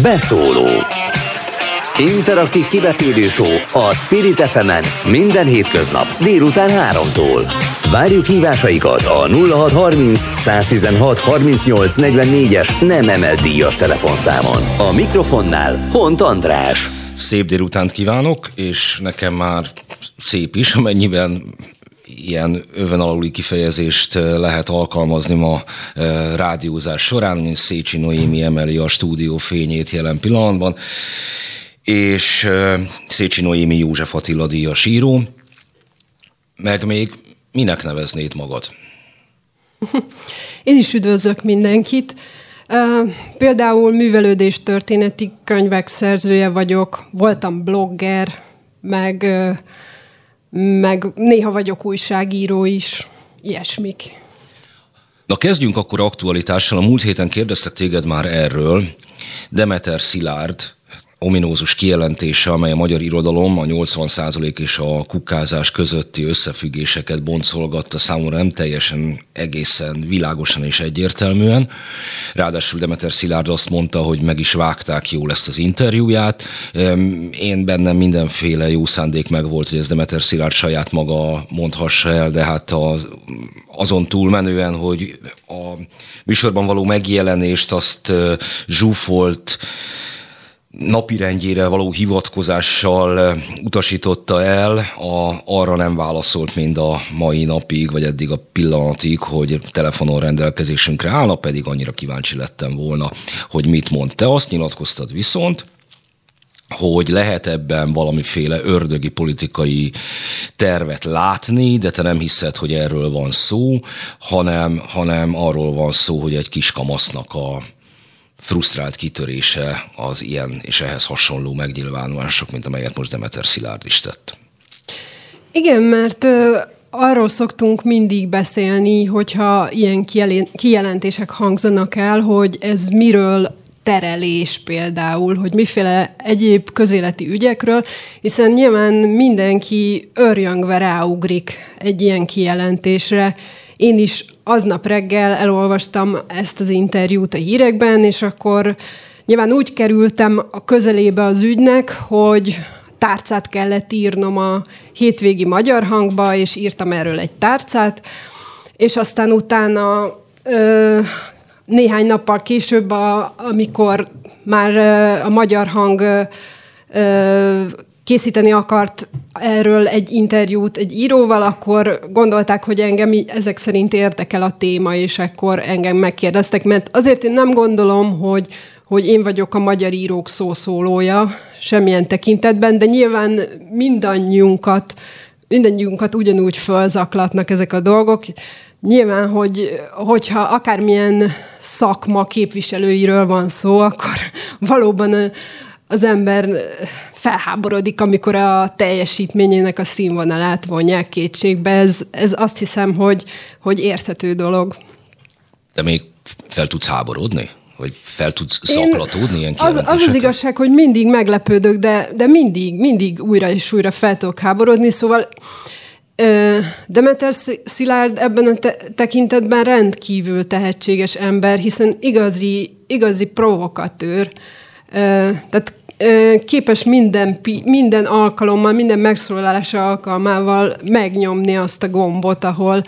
Beszóló Interaktív kibeszélő show a Spirit fm minden hétköznap délután 3-tól. Várjuk hívásaikat a 0630 116 38 es nem emelt díjas telefonszámon. A mikrofonnál Hont András. Szép délutánt kívánok, és nekem már szép is, amennyiben ilyen öven aluli kifejezést eh, lehet alkalmazni ma eh, rádiózás során. Szécsi Noémi emeli a stúdió fényét jelen pillanatban, és eh, Szécsi Noémi József Attila díjas író, meg még minek neveznéd magad? Én is üdvözlök mindenkit. Például művelődés történeti könyvek szerzője vagyok, voltam blogger, meg meg néha vagyok újságíró is, ilyesmik. Na kezdjünk akkor aktualitással. A múlt héten kérdeztek téged már erről. Demeter Szilárd, ominózus kijelentése, amely a magyar irodalom a 80% és a kukkázás közötti összefüggéseket boncolgatta számomra nem teljesen egészen világosan és egyértelműen. Ráadásul Demeter Szilárd azt mondta, hogy meg is vágták jól ezt az interjúját. Én bennem mindenféle jó szándék meg volt, hogy ez Demeter Szilárd saját maga mondhassa el, de hát az, azon túlmenően, hogy a műsorban való megjelenést azt zsúfolt, napirendjére való hivatkozással eh, utasította el, a, arra nem válaszolt mind a mai napig, vagy eddig a pillanatig, hogy telefonon rendelkezésünkre állna, pedig annyira kíváncsi lettem volna, hogy mit mond. Te azt nyilatkoztad viszont, hogy lehet ebben valamiféle ördögi politikai tervet látni, de te nem hiszed, hogy erről van szó, hanem, hanem arról van szó, hogy egy kis kamasznak a, frusztrált kitörése az ilyen és ehhez hasonló megnyilvánulások, mint amelyet most Demeter Szilárd is tett. Igen, mert arról szoktunk mindig beszélni, hogyha ilyen kijelentések hangzanak el, hogy ez miről terelés például, hogy miféle egyéb közéleti ügyekről, hiszen nyilván mindenki örjöngve ráugrik egy ilyen kijelentésre. Én is aznap reggel elolvastam ezt az interjút a hírekben, és akkor nyilván úgy kerültem a közelébe az ügynek, hogy tárcát kellett írnom a hétvégi magyar hangba, és írtam erről egy tárcát, és aztán utána ö, néhány nappal később, a, amikor már a magyar hang ö, készíteni akart erről egy interjút egy íróval, akkor gondolták, hogy engem ezek szerint érdekel a téma, és akkor engem megkérdeztek, mert azért én nem gondolom, hogy, hogy én vagyok a magyar írók szószólója semmilyen tekintetben, de nyilván mindannyiunkat, mindannyiunkat ugyanúgy fölzaklatnak ezek a dolgok. Nyilván, hogy, hogyha akármilyen szakma képviselőiről van szó, akkor valóban az ember felháborodik, amikor a teljesítményének a színvonalát vonják kétségbe. Ez, ez azt hiszem, hogy, hogy érthető dolog. De még fel tudsz háborodni? Vagy fel tudsz szaklatódni ilyen az, az az igazság, hogy mindig meglepődök, de, de mindig, mindig újra és újra fel tudok háborodni, szóval Demeter Szilárd ebben a te- tekintetben rendkívül tehetséges ember, hiszen igazi, igazi provokatőr. Tehát képes minden, minden alkalommal, minden megszólalása alkalmával megnyomni azt a gombot, ahol...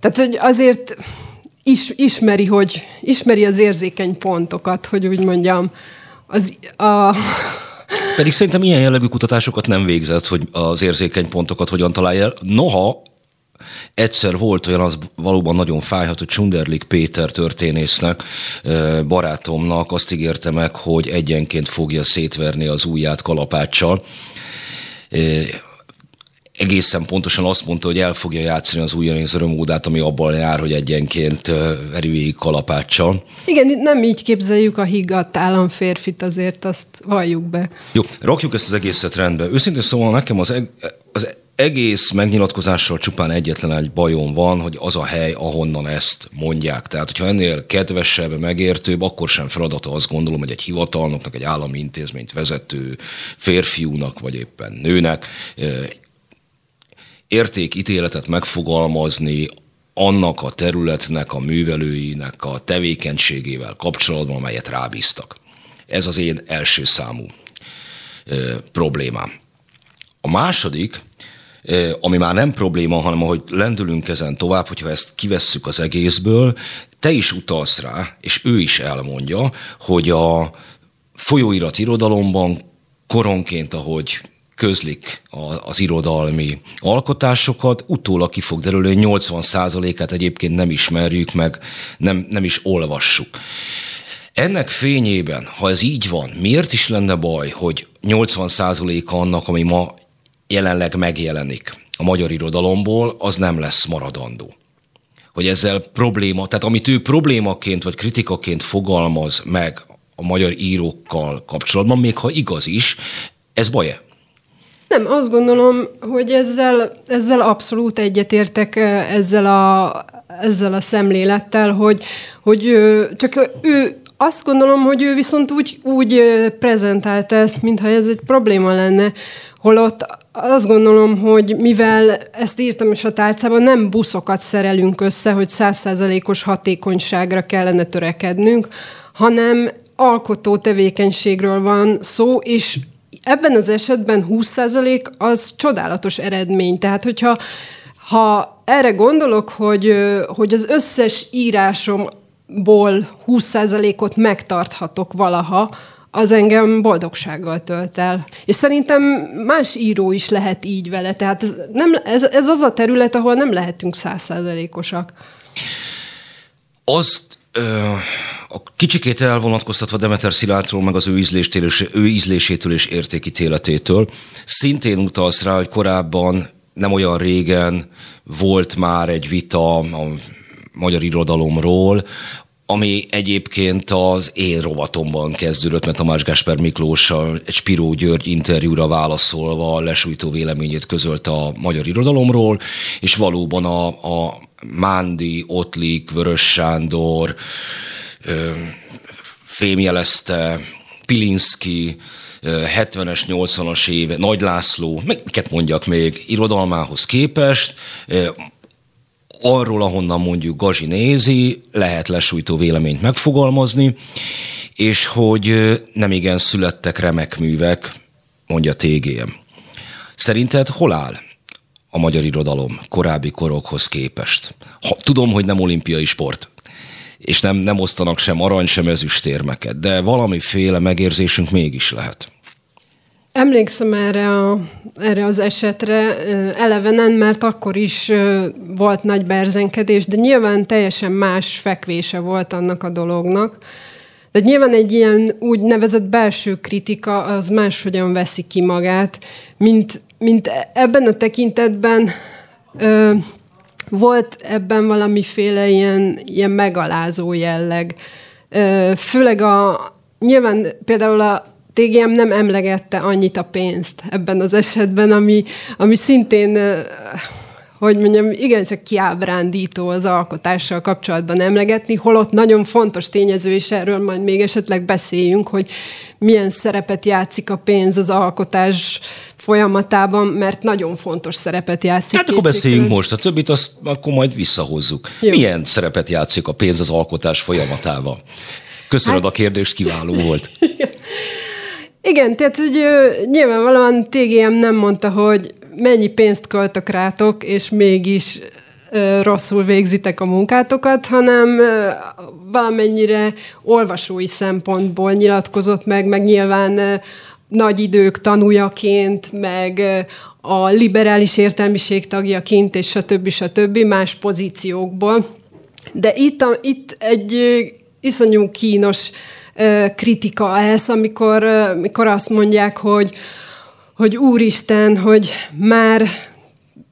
Tehát, hogy azért is, ismeri, hogy ismeri az érzékeny pontokat, hogy úgy mondjam. Az, a, pedig szerintem ilyen jellegű kutatásokat nem végzett, hogy az érzékeny pontokat hogyan találja el. Noha Egyszer volt olyan, az valóban nagyon fájhat, hogy Csunderlik Péter történésznek, barátomnak azt ígérte meg, hogy egyenként fogja szétverni az ujját kalapáccsal egészen pontosan azt mondta, hogy el fogja játszani az újjanéz örömódát, ami abban jár, hogy egyenként erőjéig kalapáccsal. Igen, nem így képzeljük a higgadt államférfit, azért azt valljuk be. Jó, rakjuk ezt az egészet rendbe. Őszintén szóval nekem az, az egész megnyilatkozással csupán egyetlen egy bajom van, hogy az a hely, ahonnan ezt mondják. Tehát, hogyha ennél kedvesebb, megértőbb, akkor sem feladata azt gondolom, hogy egy hivatalnoknak, egy állami intézményt vezető férfiúnak, vagy éppen nőnek értékítéletet megfogalmazni annak a területnek, a művelőinek a tevékenységével kapcsolatban, amelyet rábíztak. Ez az én első számú ö, problémám. A második, ami már nem probléma, hanem ahogy lendülünk ezen tovább, hogyha ezt kivesszük az egészből, te is utalsz rá, és ő is elmondja, hogy a folyóirat irodalomban koronként, ahogy közlik az irodalmi alkotásokat, utólag ki fog derülni, hogy 80%-át egyébként nem ismerjük meg, nem, nem is olvassuk. Ennek fényében, ha ez így van, miért is lenne baj, hogy 80%-a annak, ami ma jelenleg megjelenik a magyar irodalomból, az nem lesz maradandó? Hogy ezzel probléma, tehát amit ő problémaként vagy kritikaként fogalmaz meg a magyar írókkal kapcsolatban, még ha igaz is, ez baj-e? Nem, azt gondolom, hogy ezzel, ezzel abszolút egyetértek ezzel a, ezzel a szemlélettel, hogy, hogy csak ő azt gondolom, hogy ő viszont úgy, úgy prezentálta ezt, mintha ez egy probléma lenne, holott azt gondolom, hogy mivel ezt írtam is a tárcában, nem buszokat szerelünk össze, hogy százszázalékos hatékonyságra kellene törekednünk, hanem alkotó tevékenységről van szó, és ebben az esetben 20% az csodálatos eredmény. Tehát, hogyha ha erre gondolok, hogy, hogy az összes írásomból 20%-ot megtarthatok valaha, az engem boldogsággal tölt el. És szerintem más író is lehet így vele. Tehát ez, nem, ez, ez az a terület, ahol nem lehetünk százszázalékosak. Azt a kicsikét elvonatkoztatva Demeter Szilárdról, meg az ő, ízléstől és, ő ízlésétől és értékítéletétől, szintén utalsz rá, hogy korábban nem olyan régen volt már egy vita a magyar irodalomról, ami egyébként az én rovatomban kezdődött, mert Tamás Gásper Miklós egy Spiró György interjúra válaszolva lesújtó véleményét közölt a magyar irodalomról, és valóban a, a Mándi, Ottlik, Vörös Sándor, fémjelezte, Pilinszki, 70-es, 80-as éve, Nagy László, miket mondjak még, irodalmához képest, arról, ahonnan mondjuk Gazi nézi, lehet lesújtó véleményt megfogalmazni, és hogy nem igen születtek remek művek, mondja TGM. Szerinted hol áll a magyar irodalom korábbi korokhoz képest? Ha, tudom, hogy nem olimpiai sport, és nem, nem osztanak sem arany, sem ezüstérmeket, de valamiféle megérzésünk mégis lehet. Emlékszem erre, a, erre az esetre elevenen, mert akkor is volt nagy berzenkedés, de nyilván teljesen más fekvése volt annak a dolognak. De nyilván egy ilyen úgynevezett belső kritika az máshogyan veszi ki magát, mint, mint ebben a tekintetben ö, volt ebben valamiféle ilyen, ilyen megalázó jelleg. Ö, főleg a, nyilván például a TGM nem emlegette annyit a pénzt ebben az esetben, ami, ami szintén hogy mondjam, igencsak kiábrándító az alkotással kapcsolatban emlegetni, holott nagyon fontos tényező, és erről majd még esetleg beszéljünk, hogy milyen szerepet játszik a pénz az alkotás folyamatában, mert nagyon fontos szerepet játszik. Hát akkor beszéljünk most, a többit azt akkor majd visszahozzuk. Jó. Milyen szerepet játszik a pénz az alkotás folyamatában? Köszönöm hát... a kérdést, kiváló volt. Igen, tehát hogy nyilvánvalóan TGM nem mondta, hogy mennyi pénzt költök rátok, és mégis rosszul végzitek a munkátokat, hanem valamennyire olvasói szempontból nyilatkozott meg, meg nyilván nagy idők tanújaként, meg a liberális értelmiség tagjaként, és stb. stb. más pozíciókból. De itt, a, itt egy iszonyú kínos kritika ez, amikor, amikor azt mondják, hogy, hogy úristen, hogy már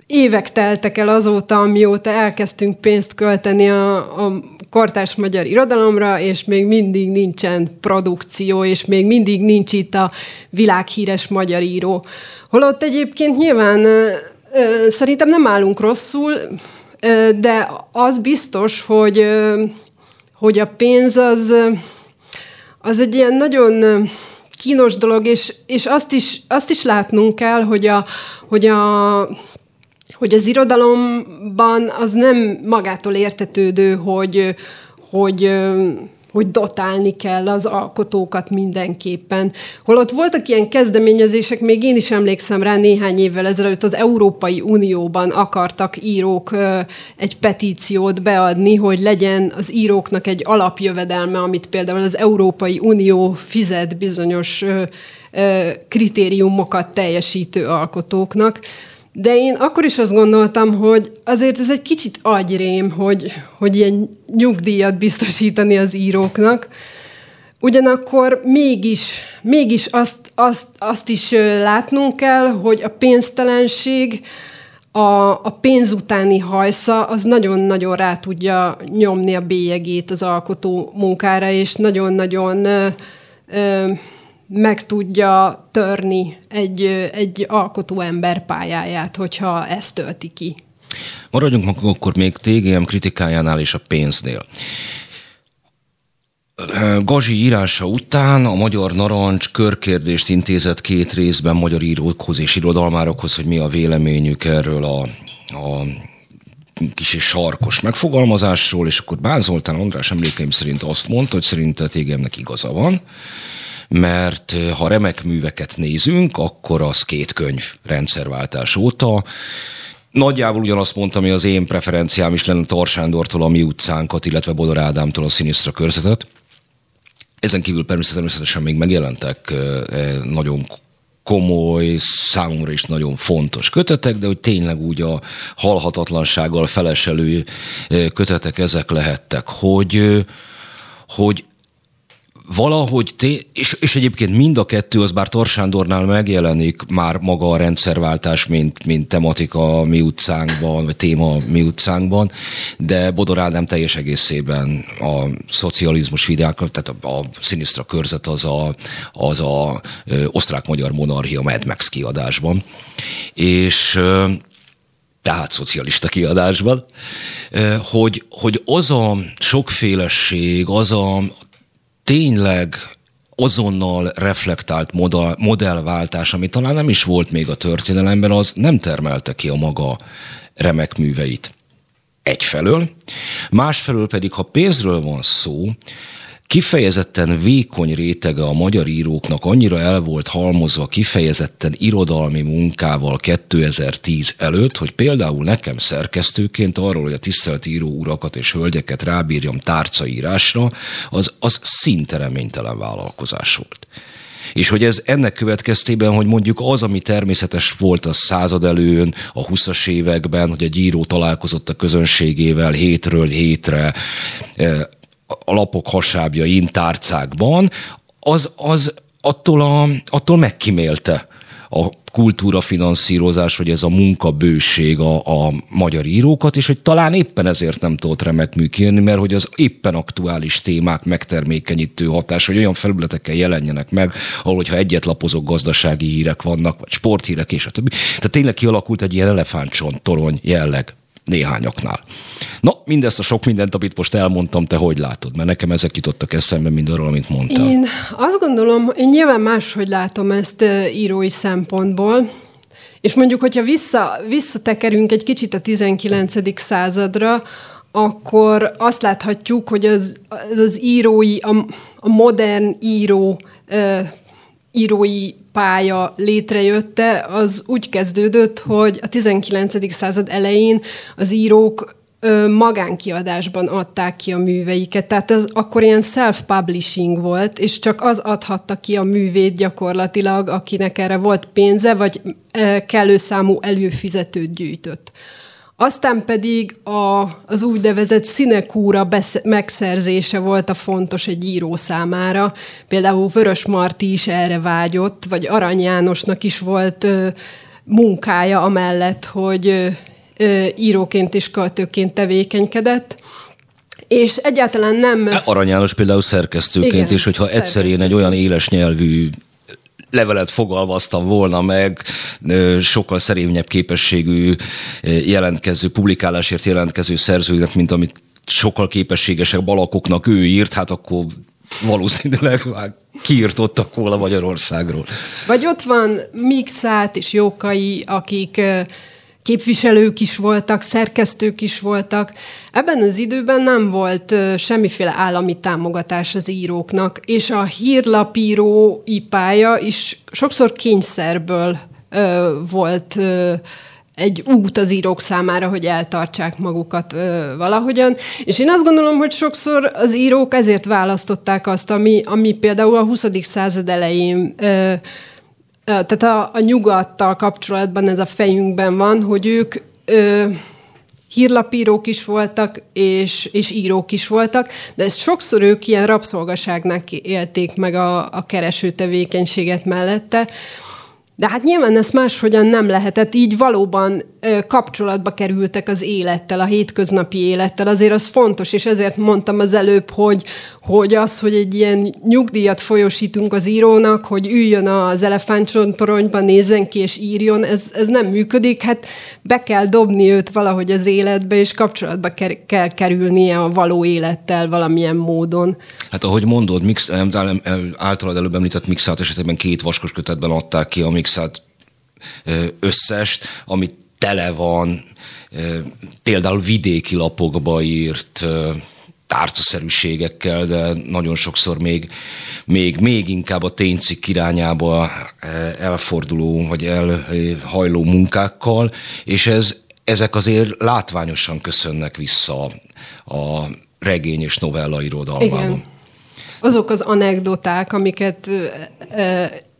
évek teltek el azóta, amióta elkezdtünk pénzt költeni a, a kortárs magyar irodalomra, és még mindig nincsen produkció, és még mindig nincs itt a világhíres magyar író. Holott egyébként nyilván szerintem nem állunk rosszul, de az biztos, hogy, hogy a pénz az, az egy ilyen nagyon kínos dolog, és, és azt, is, azt is látnunk kell, hogy, a, hogy, a, hogy az irodalomban az nem magától értetődő, hogy, hogy hogy dotálni kell az alkotókat mindenképpen. Holott voltak ilyen kezdeményezések, még én is emlékszem rá néhány évvel ezelőtt az Európai Unióban akartak írók egy petíciót beadni, hogy legyen az íróknak egy alapjövedelme, amit például az Európai Unió fizet bizonyos kritériumokat teljesítő alkotóknak. De én akkor is azt gondoltam, hogy azért ez egy kicsit agyrém, hogy, hogy ilyen nyugdíjat biztosítani az íróknak. Ugyanakkor mégis, mégis azt, azt, azt is látnunk kell, hogy a pénztelenség, a, a pénz utáni hajsza, az nagyon-nagyon rá tudja nyomni a bélyegét az alkotó munkára, és nagyon-nagyon ö, ö, meg tudja törni egy, egy alkotó ember pályáját, hogyha ezt tölti ki. Maradjunk akkor még TGM kritikájánál és a pénznél. Gazi írása után a Magyar Narancs körkérdést intézett két részben magyar írókhoz és irodalmárokhoz, hogy mi a véleményük erről a, a kis és sarkos megfogalmazásról, és akkor Bán Zoltán András emlékeim szerint azt mondta, hogy szerinte TGM-nek igaza van, mert ha remek műveket nézünk, akkor az két könyv rendszerváltás óta. Nagyjából ugyanazt mondtam, hogy az én preferenciám is lenne Tarsándortól a Mi utcánkat, illetve Bodor Ádámtól a Szinisztra körzetet. Ezen kívül természetesen még megjelentek nagyon komoly, számomra is nagyon fontos kötetek, de hogy tényleg úgy a halhatatlansággal feleselő kötetek ezek lehettek, hogy, hogy valahogy, té- és, és egyébként mind a kettő, az bár Torsándornál megjelenik már maga a rendszerváltás, mint, mint tematika a mi utcánkban, vagy téma a mi utcánkban, de Bodor Ádám teljes egészében a szocializmus videák, tehát a, a szinisztra körzet az a, az a ö, osztrák-magyar monarchia Mad Max kiadásban. És ö, tehát szocialista kiadásban, hogy, hogy az a sokféleség, az a tényleg azonnal reflektált modell, modellváltás, ami talán nem is volt még a történelemben, az nem termelte ki a maga remek műveit. Egyfelől, másfelől pedig, ha pénzről van szó, kifejezetten vékony rétege a magyar íróknak annyira el volt halmozva kifejezetten irodalmi munkával 2010 előtt, hogy például nekem szerkesztőként arról, hogy a tisztelt író urakat és hölgyeket rábírjam tárcaírásra, az, az szinte reménytelen vállalkozás volt. És hogy ez ennek következtében, hogy mondjuk az, ami természetes volt a század előn, a 20-as években, hogy egy író találkozott a közönségével hétről hétre, eh, a lapok hasábjain, tárcákban, az, az attól, a, attól megkimélte a kultúrafinanszírozás, vagy ez a munkabőség a, a magyar írókat, és hogy talán éppen ezért nem tudott remek mű mert hogy az éppen aktuális témák megtermékenyítő hatás, hogy olyan felületekkel jelenjenek meg, ahol hogyha egyet lapozok gazdasági hírek vannak, vagy sporthírek, és a többi. Tehát tényleg kialakult egy ilyen elefántcsont torony jelleg néhányaknál. Na, mindezt a sok mindent, amit most elmondtam, te hogy látod? Mert nekem ezek jutottak eszembe arról, amit mondtál. Én azt gondolom, én nyilván máshogy látom ezt írói szempontból, és mondjuk, hogyha vissza, visszatekerünk egy kicsit a 19. századra, akkor azt láthatjuk, hogy az, az írói, a, a modern író írói pálya létrejötte, az úgy kezdődött, hogy a 19. század elején az írók magánkiadásban adták ki a műveiket. Tehát ez akkor ilyen self-publishing volt, és csak az adhatta ki a művét gyakorlatilag, akinek erre volt pénze, vagy kellő számú előfizetőt gyűjtött. Aztán pedig a, az úgynevezett színekúra besz- megszerzése volt a fontos egy író számára. Például Vörös Marti is erre vágyott, vagy Arany Jánosnak is volt ö, munkája amellett, hogy ö, ö, íróként és költőként tevékenykedett. És egyáltalán nem... Arany János például szerkesztőként, Igen, és hogyha egyszer én egy olyan éles nyelvű levelet fogalmaztam volna meg, sokkal szerényebb képességű jelentkező, publikálásért jelentkező szerzőnek, mint amit sokkal képességesebb alakoknak ő írt, hát akkor valószínűleg már kiirtottak volna Magyarországról. Vagy ott van Mixát és Jókai, akik képviselők is voltak, szerkesztők is voltak. Ebben az időben nem volt semmiféle állami támogatás az íróknak, és a hírlapírói pálya is sokszor kényszerből ö, volt ö, egy út az írók számára, hogy eltartsák magukat ö, valahogyan. És én azt gondolom, hogy sokszor az írók ezért választották azt, ami, ami például a 20. század elején ö, tehát a, a nyugattal kapcsolatban ez a fejünkben van, hogy ők ö, hírlapírók is voltak, és, és írók is voltak, de ezt sokszor ők ilyen rabszolgaságnak élték meg a, a kereső tevékenységet mellette. De hát nyilván ezt máshogyan nem lehetett, így valóban ö, kapcsolatba kerültek az élettel, a hétköznapi élettel, azért az fontos, és ezért mondtam az előbb, hogy, hogy az, hogy egy ilyen nyugdíjat folyosítunk az írónak, hogy üljön az elefántcsontoronyba, nézzen ki és írjon, ez, ez nem működik, hát be kell dobni őt valahogy az életbe, és kapcsolatba ker- kell kerülnie a való élettel valamilyen módon. Hát ahogy mondod, mix, általad előbb említett mixát esetében két vaskos kötetben adták ki a mixát összest, ami tele van például vidéki lapokba írt tárcaszerűségekkel, de nagyon sokszor még, még, még inkább a ténycikk irányába elforduló vagy elhajló munkákkal, és ez, ezek azért látványosan köszönnek vissza a regény és novella irodalmában. Igen. Azok az anekdoták, amiket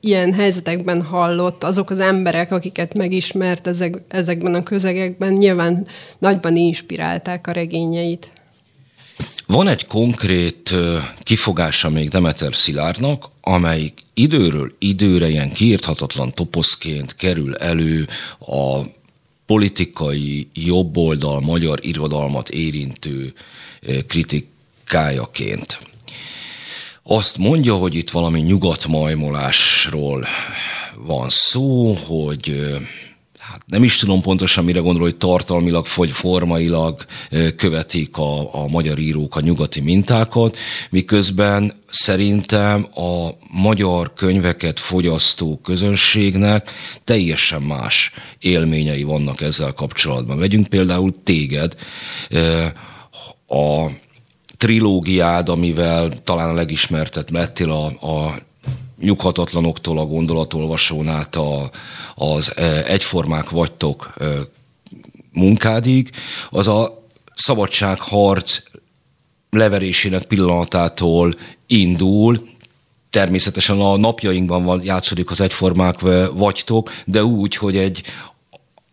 ilyen helyzetekben hallott, azok az emberek, akiket megismert ezek, ezekben a közegekben, nyilván nagyban inspirálták a regényeit. Van egy konkrét kifogása még Demeter Szilárdnak, amelyik időről időre ilyen kiírthatatlan toposzként kerül elő a politikai jobboldal magyar irodalmat érintő kritikájaként azt mondja, hogy itt valami nyugatmajmolásról van szó, hogy hát nem is tudom pontosan mire gondol, hogy tartalmilag vagy formailag követik a, a magyar írók a nyugati mintákat, miközben szerintem a magyar könyveket fogyasztó közönségnek teljesen más élményei vannak ezzel kapcsolatban. Vegyünk például téged, a trilógiád, amivel talán a legismertebb lettél a, a nyughatatlanoktól a gondolatolvasón át a, az e, egyformák vagytok e, munkádig, az a szabadságharc leverésének pillanatától indul, természetesen a napjainkban van, játszódik az egyformák vagytok, de úgy, hogy egy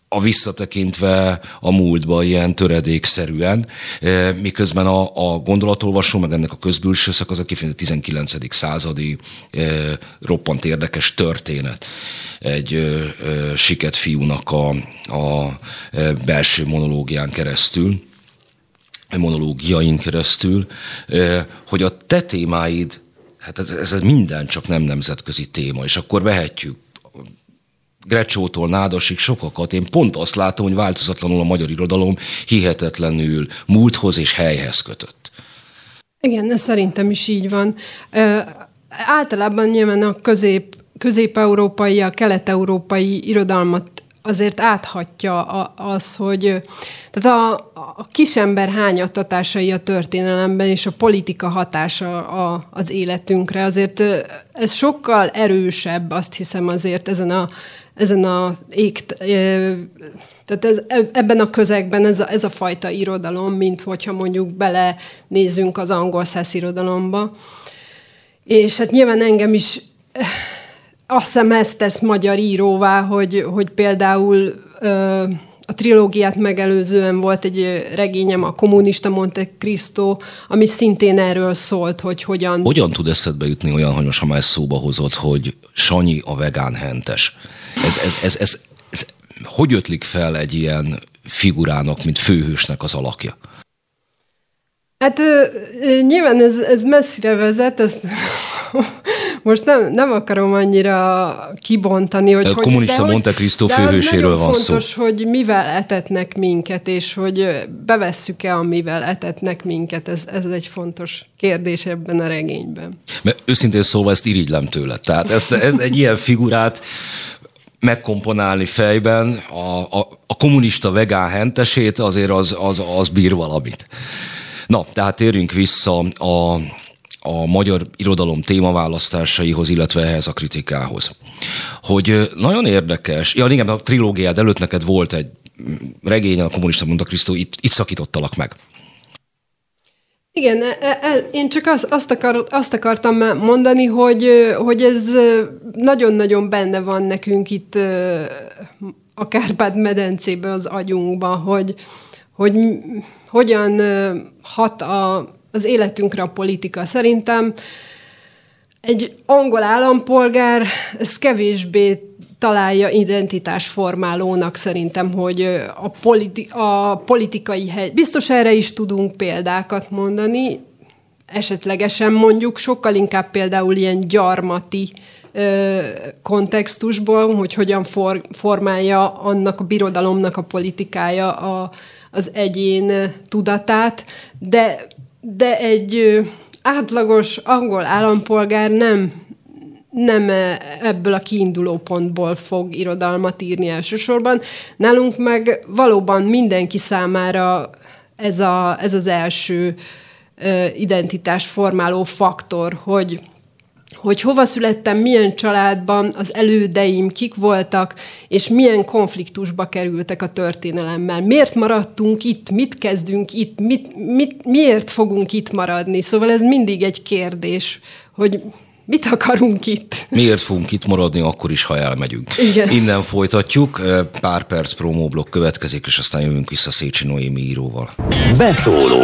a visszatekintve a múltba ilyen töredékszerűen, e, miközben a, a gondolatolvasó, meg ennek a közbülső szak az a kifejezetten 19. századi e, roppant érdekes történet. Egy ö, siket fiúnak a, a belső monológián keresztül, monológiain keresztül, hogy a te témáid, hát ez, ez minden csak nem nemzetközi téma, és akkor vehetjük Grecsótól Nádasig sokakat, én pont azt látom, hogy változatlanul a magyar irodalom hihetetlenül múlthoz és helyhez kötött. Igen, ez szerintem is így van. Ö, általában nyilván a közép, közép-európai, a kelet-európai irodalmat azért áthatja az, hogy tehát a, a kisember hányattatásai a történelemben és a politika hatása a, az életünkre, azért ez sokkal erősebb, azt hiszem azért ezen a ezen a ég, tehát ez, ebben a közegben ez a, ez a fajta irodalom, mint hogyha mondjuk bele nézünk az angol száz irodalomba. És hát nyilván engem is azt hiszem ezt tesz magyar íróvá, hogy, hogy például ö, a trilógiát megelőzően volt egy regényem, a Kommunista Monte Cristo, ami szintén erről szólt, hogy hogyan... Hogyan tud eszedbe jutni olyan, hogy most ha már szóba hozott, hogy Sanyi a vegán hentes? Ez, ez, ez, ez, ez hogy ötlik fel egy ilyen figurának, mint főhősnek az alakja? Hát nyilván ez, ez messzire vezet, ez most nem, nem akarom annyira kibontani, hogy... A hogy, kommunista de, Monte Cristo főhőséről van szó. fontos, hogy mivel etetnek minket, és hogy bevesszük-e, amivel etetnek minket. Ez, ez egy fontos kérdés ebben a regényben. Mert őszintén szólva ezt irigylem tőle. Tehát ezt, ez egy ilyen figurát megkomponálni fejben a, a, a kommunista vegán hentesét, azért az, az, az bír valamit. Na, tehát térjünk vissza a, a magyar irodalom témaválasztásaihoz, illetve ehhez a kritikához. Hogy nagyon érdekes, ja igen, a trilógiád előtt neked volt egy regény, a kommunista mondta Krisztó, itt, itt szakítottalak meg. Igen, e, e, én csak azt, akar, azt akartam mondani, hogy, hogy ez nagyon-nagyon benne van nekünk itt a Kárpát-medencében az agyunkban, hogy, hogy hogyan hat a, az életünkre a politika. Szerintem egy angol állampolgár ez kevésbé találja identitásformálónak szerintem, hogy a, politi- a politikai hely... Biztos erre is tudunk példákat mondani, esetlegesen mondjuk sokkal inkább például ilyen gyarmati ö, kontextusból, hogy hogyan for, formálja annak a birodalomnak a politikája a, az egyén tudatát, de, de egy átlagos angol állampolgár nem nem ebből a kiinduló pontból fog irodalmat írni elsősorban. Nálunk meg valóban mindenki számára ez, a, ez az első identitás formáló faktor, hogy hogy hova születtem, milyen családban, az elődeim kik voltak, és milyen konfliktusba kerültek a történelemmel. Miért maradtunk itt, mit kezdünk itt, mit, mit, miért fogunk itt maradni? Szóval ez mindig egy kérdés, hogy mit akarunk itt? Miért fogunk itt maradni, akkor is, ha elmegyünk. Igen. Innen folytatjuk, pár perc promóblok következik, és aztán jövünk vissza Szécsi Noémi íróval. Beszóló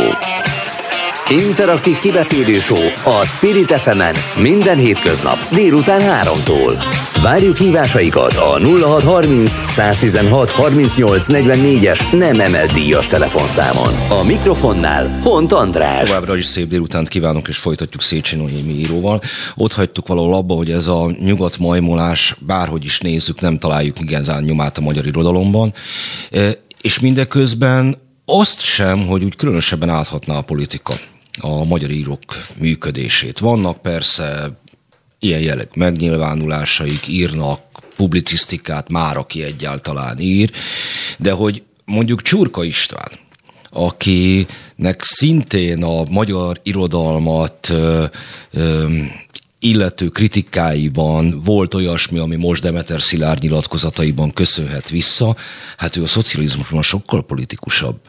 Interaktív kibeszélő a Spirit fm minden hétköznap délután 3-tól. Várjuk hívásaikat a 0630 116 38 44-es nem emelt díjas telefonszámon. A mikrofonnál Hont András. Továbbra is szép délutánt kívánok, és folytatjuk Széchenyi Noémi íróval. Ott hagytuk valahol abba, hogy ez a nyugat majmolás, bárhogy is nézzük, nem találjuk igazán nyomát a magyar irodalomban. E, és mindeközben azt sem, hogy úgy különösebben áthatná a politika a magyar írók működését. Vannak persze ilyen jelleg megnyilvánulásaik, írnak publicisztikát, már aki egyáltalán ír, de hogy mondjuk Csurka István, akinek szintén a magyar irodalmat ö, ö, illető kritikáiban volt olyasmi, ami most Demeter Szilárd nyilatkozataiban köszönhet vissza, hát ő a szocializmusban sokkal politikusabb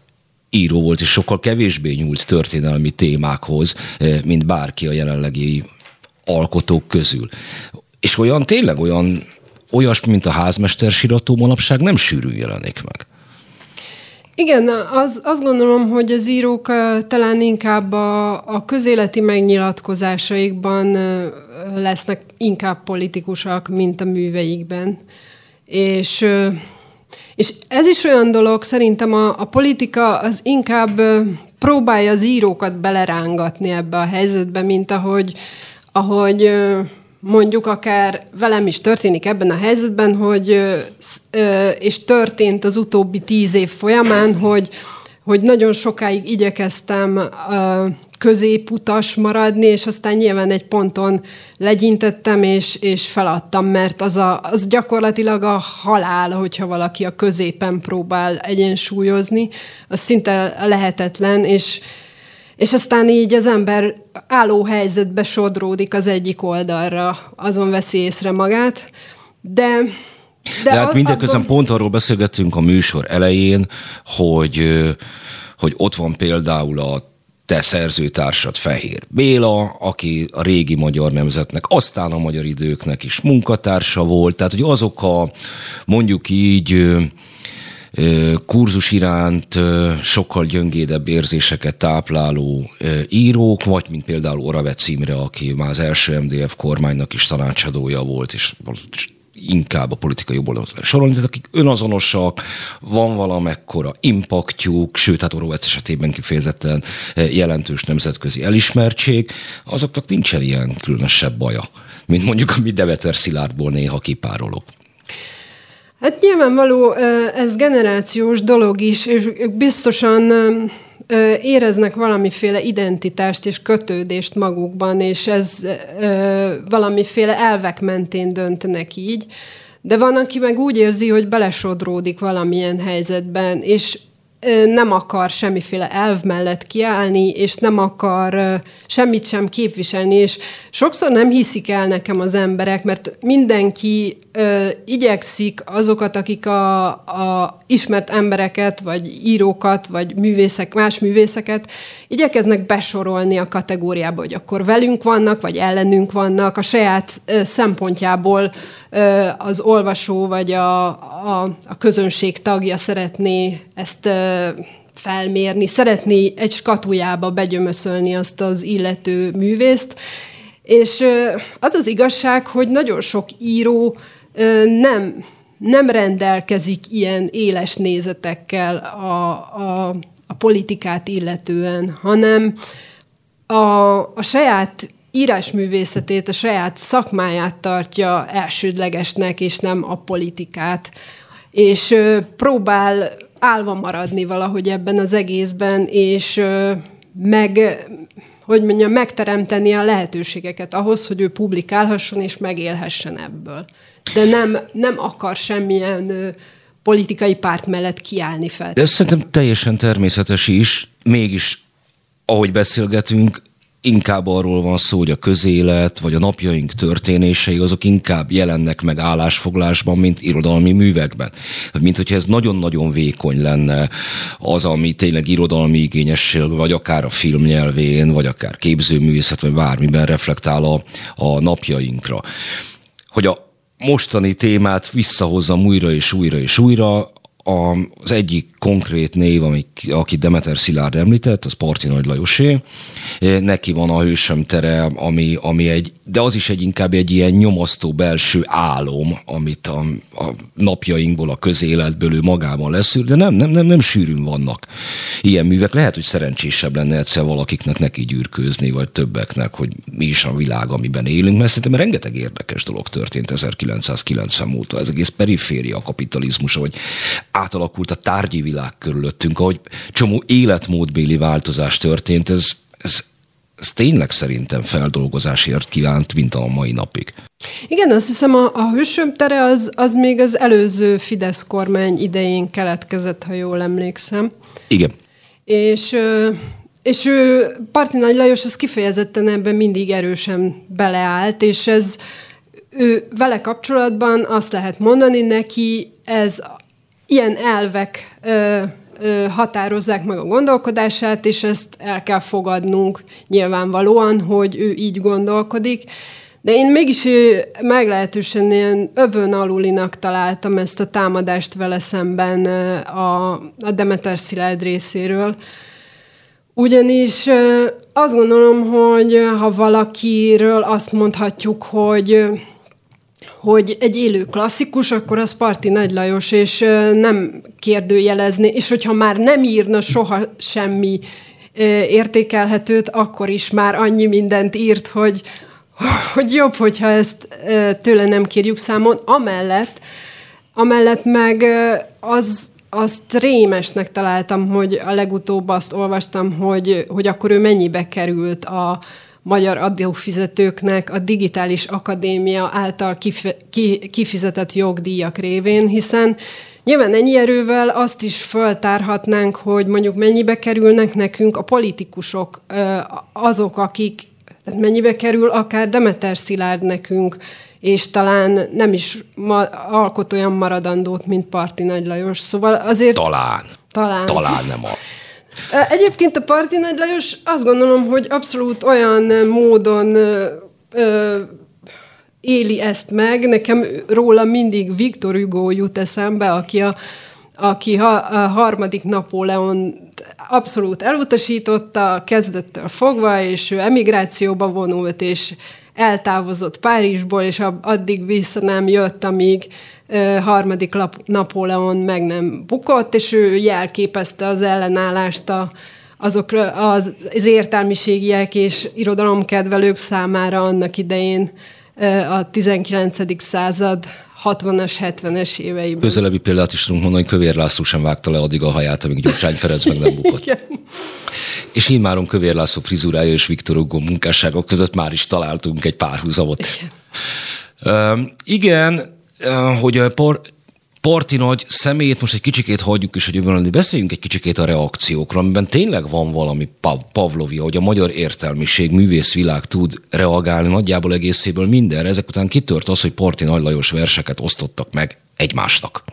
író volt, és sokkal kevésbé nyúlt történelmi témákhoz, eh, mint bárki a jelenlegi alkotók közül. És olyan tényleg olyan olyasmi, mint a házmester sirató manapság nem sűrűn jelenik meg. Igen, az, azt gondolom, hogy az írók eh, talán inkább a, a közéleti megnyilatkozásaikban eh, lesznek inkább politikusak, mint a műveikben. És és ez is olyan dolog, szerintem a, a politika az inkább próbálja az írókat belerángatni ebbe a helyzetbe, mint ahogy, ahogy mondjuk akár velem is történik ebben a helyzetben, hogy és történt az utóbbi tíz év folyamán, hogy hogy nagyon sokáig igyekeztem középutas maradni, és aztán nyilván egy ponton legyintettem, és, és feladtam, mert az, a, az gyakorlatilag a halál, hogyha valaki a középen próbál egyensúlyozni, az szinte lehetetlen, és, és aztán így az ember álló helyzetbe sodródik az egyik oldalra, azon veszi észre magát, de de, De hát mindeközben abban... pont arról beszélgettünk a műsor elején, hogy, hogy ott van például a te szerzőtársad Fehér Béla, aki a régi magyar nemzetnek, aztán a magyar időknek is munkatársa volt, tehát hogy azok a mondjuk így kurzus iránt sokkal gyöngédebb érzéseket tápláló írók, vagy mint például Oravec Imre, aki már az első MDF kormánynak is tanácsadója volt, és inkább a politikai jobboldalot sorolni, tehát akik önazonosak, van valamekkora impaktjuk, sőt, hát Orwell esetében kifejezetten eh, jelentős nemzetközi elismertség, azoknak nincsen ilyen különösebb baja, mint mondjuk a mi Deveter Szilárdból néha kipárolok. Hát nyilvánvaló, eh, ez generációs dolog is, és biztosan eh, éreznek valamiféle identitást és kötődést magukban, és ez valamiféle elvek mentén döntenek így. De van, aki meg úgy érzi, hogy belesodródik valamilyen helyzetben, és nem akar semmiféle elv mellett kiállni, és nem akar semmit sem képviselni, és sokszor nem hiszik el nekem az emberek, mert mindenki ö, igyekszik azokat, akik a, a ismert embereket, vagy írókat, vagy művészek, más művészeket, igyekeznek besorolni a kategóriába, hogy akkor velünk vannak, vagy ellenünk vannak, a saját ö, szempontjából ö, az olvasó, vagy a, a, a közönség tagja szeretné ezt ö, felmérni, szeretné egy skatujába begyömöszölni azt az illető művészt, és az az igazság, hogy nagyon sok író nem, nem rendelkezik ilyen éles nézetekkel a, a, a politikát illetően, hanem a, a saját írásművészetét, a saját szakmáját tartja elsődlegesnek, és nem a politikát. És próbál állva maradni valahogy ebben az egészben, és meg, hogy mondjam, megteremteni a lehetőségeket ahhoz, hogy ő publikálhasson és megélhessen ebből de nem, nem akar semmilyen politikai párt mellett kiállni fel. Ez szerintem teljesen természetes is, mégis ahogy beszélgetünk, inkább arról van szó, hogy a közélet, vagy a napjaink történései, azok inkább jelennek meg állásfoglásban, mint irodalmi művekben. Mint hogyha ez nagyon-nagyon vékony lenne az, ami tényleg irodalmi igényesség, vagy akár a filmnyelvén, vagy akár képzőművészet, vagy bármiben reflektál a, a napjainkra. Hogy a mostani témát visszahozzam újra és újra és újra, az egyik konkrét név, ami, aki Demeter Szilárd említett, az Parti Nagy Lajosé. Neki van a hősöm tere, ami, ami egy, de az is egy inkább egy ilyen nyomasztó belső álom, amit a, a napjainkból, a közéletből ő magában leszűr, de nem, nem, nem, nem sűrűn vannak ilyen művek. Lehet, hogy szerencsésebb lenne egyszer valakiknek neki gyűrkőzni, vagy többeknek, hogy mi is a világ, amiben élünk, mert szerintem rengeteg érdekes dolog történt 1990 óta. Ez egész periféria kapitalizmus, hogy átalakult a tárgyi világ körülöttünk, ahogy csomó életmódbéli változás történt, ez, ez, ez tényleg szerintem feldolgozásért kívánt, mint a mai napig. Igen, azt hiszem a, a hősöm tere az, az még az előző Fidesz kormány idején keletkezett, ha jól emlékszem. Igen. És és ő, Parti Nagy Lajos, az kifejezetten ebben mindig erősen beleállt, és ez ő vele kapcsolatban azt lehet mondani neki, ez ilyen elvek ö, ö, határozzák meg a gondolkodását, és ezt el kell fogadnunk nyilvánvalóan, hogy ő így gondolkodik. De én mégis meglehetősen ilyen övön alulinak találtam ezt a támadást vele szemben a, a Demeter Szilárd részéről. Ugyanis azt gondolom, hogy ha valakiről azt mondhatjuk, hogy hogy egy élő klasszikus, akkor az Parti Nagy Lajos, és nem kérdőjelezni, és hogyha már nem írna soha semmi értékelhetőt, akkor is már annyi mindent írt, hogy, hogy jobb, hogyha ezt tőle nem kérjük számon. Amellett, amellett meg az, azt rémesnek találtam, hogy a legutóbb azt olvastam, hogy, hogy akkor ő mennyibe került a, magyar adófizetőknek a Digitális Akadémia által kifizetett jogdíjak révén, hiszen Nyilván ennyi erővel azt is föltárhatnánk, hogy mondjuk mennyibe kerülnek nekünk a politikusok, azok, akik, tehát mennyibe kerül akár Demeter Szilárd nekünk, és talán nem is ma, alkot olyan maradandót, mint Parti Nagy Lajos. Szóval azért... Talán. Talán. Talán nem a Egyébként a Parti Nagy Lajos azt gondolom, hogy abszolút olyan módon ö, éli ezt meg. Nekem róla mindig Viktor Hugo jut eszembe, aki a, aki ha, a harmadik Napóleon abszolút elutasította, kezdettől fogva, és ő emigrációba vonult, és eltávozott Párizsból, és addig vissza nem jött, amíg harmadik Napóleon meg nem bukott, és ő jelképezte az ellenállást a, azokra az, az értelmiségiek és irodalomkedvelők számára annak idején a 19. század 60-as, 70-es éveiben. Közelebbi példát is tudunk mondani, hogy Kövér László sem vágta le addig a haját, amíg Gyurcsány Ferenc meg nem bukott. Igen. És immáron Kövér László frizurája és Viktor Hugo munkásságok között már is találtunk egy párhuzamot. Igen. Uh, igen, hogy a por, parti nagy szemét most egy kicsikét hagyjuk is, hogy jövőben beszéljünk egy kicsikét a reakciókról, amiben tényleg van valami Pavlovia, hogy a magyar értelmiség, művészvilág tud reagálni nagyjából egészéből mindenre. Ezek után kitört az, hogy Parti Nagy Lajos verseket osztottak meg egymásnak.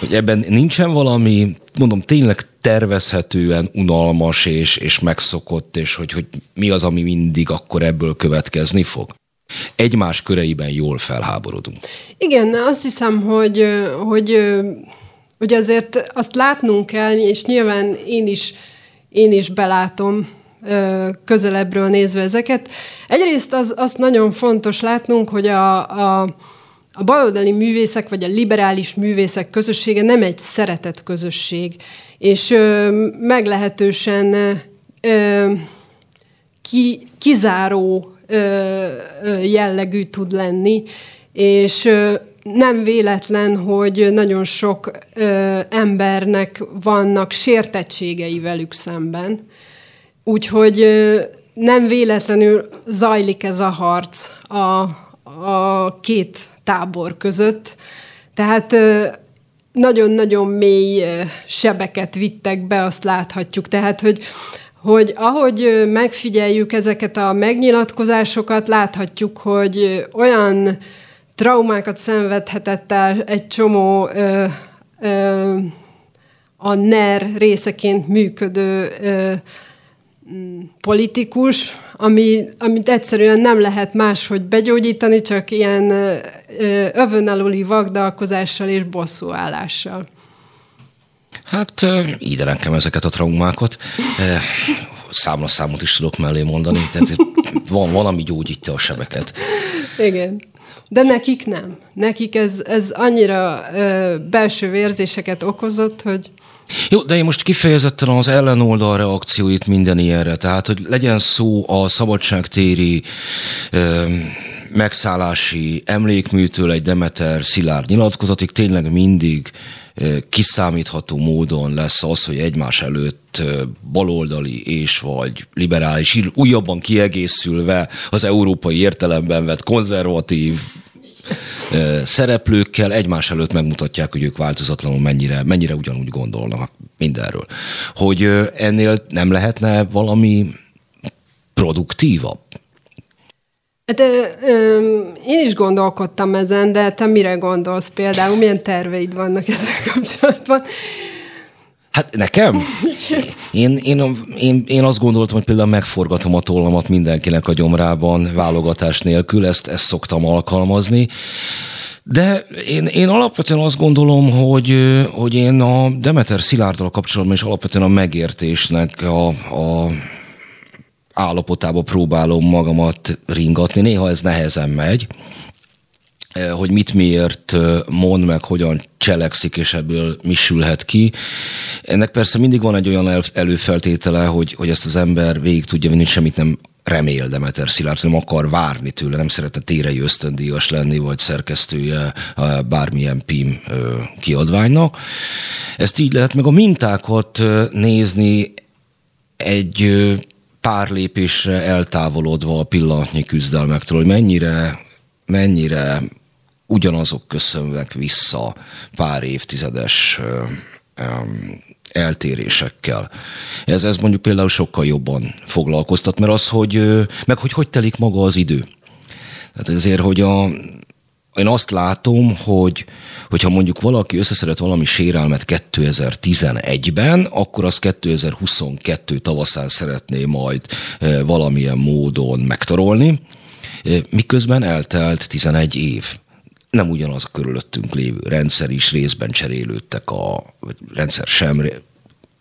Hogy ebben nincsen valami, mondom, tényleg tervezhetően unalmas és, és megszokott, és hogy, hogy mi az, ami mindig akkor ebből következni fog? Egymás köreiben jól felháborodunk. Igen, azt hiszem, hogy, hogy, hogy azért azt látnunk kell, és nyilván én is, én is belátom közelebbről nézve ezeket. Egyrészt az, azt nagyon fontos látnunk, hogy a, a, a baloldali művészek, vagy a liberális művészek közössége nem egy szeretett közösség, és ö, meglehetősen ö, ki, kizáró jellegű tud lenni, és nem véletlen, hogy nagyon sok embernek vannak sértettségei velük szemben. Úgyhogy nem véletlenül zajlik ez a harc a, a két tábor között. Tehát nagyon-nagyon mély sebeket vittek be, azt láthatjuk. Tehát, hogy hogy ahogy megfigyeljük ezeket a megnyilatkozásokat, láthatjuk, hogy olyan traumákat szenvedhetett el egy csomó ö, ö, a NER részeként működő ö, politikus, ami, amit egyszerűen nem lehet máshogy begyógyítani, csak ilyen övön aluli vagdalkozással és bosszúállással. Hát ide nekem ezeket a traumákat. Számla számot is tudok mellé mondani, tehát van, van, ami gyógyítja a sebeket. Igen. De nekik nem. Nekik ez, ez annyira ö, belső vérzéseket okozott, hogy... Jó, de én most kifejezetten az ellenoldal reakcióit minden ilyenre, tehát hogy legyen szó a szabadságtéri ö, megszállási emlékműtől egy Demeter Szilárd nyilatkozatig tényleg mindig kiszámítható módon lesz az, hogy egymás előtt baloldali és vagy liberális, újabban kiegészülve az európai értelemben vett konzervatív szereplőkkel egymás előtt megmutatják, hogy ők változatlanul mennyire, mennyire ugyanúgy gondolnak mindenről. Hogy ennél nem lehetne valami produktívabb? Hát ö, ö, én is gondolkodtam ezen, de te mire gondolsz például? Milyen terveid vannak ezzel kapcsolatban? Hát nekem? Én, én, én, én azt gondoltam, hogy például megforgatom a tollamat mindenkinek a gyomrában válogatás nélkül, ezt, ezt szoktam alkalmazni. De én, én alapvetően azt gondolom, hogy, hogy én a Demeter Szilárddal kapcsolatban és alapvetően a megértésnek a, a állapotába próbálom magamat ringatni. Néha ez nehezen megy, eh, hogy mit miért eh, mond meg, hogyan cselekszik, és ebből mi sülhet ki. Ennek persze mindig van egy olyan előfeltétele, hogy, hogy ezt az ember végig tudja vinni, semmit nem remél Demeter Szilárd, nem akar várni tőle, nem szeretne térei ösztöndíjas lenni, vagy szerkesztője eh, bármilyen PIM kiadványnak. Ezt így lehet meg a mintákat nézni egy pár lépésre eltávolodva a pillanatnyi küzdelmektől, hogy mennyire, mennyire ugyanazok köszönnek vissza pár évtizedes eltérésekkel. Ez, ez mondjuk például sokkal jobban foglalkoztat, mert az, hogy meg hogy hogy telik maga az idő. Tehát ezért, hogy a, én azt látom, hogy hogyha mondjuk valaki összeszedett valami sérelmet 2011-ben, akkor az 2022 tavaszán szeretné majd valamilyen módon megtorolni, e, miközben eltelt 11 év. Nem ugyanaz a körülöttünk lévő rendszer is részben cserélődtek a rendszer sem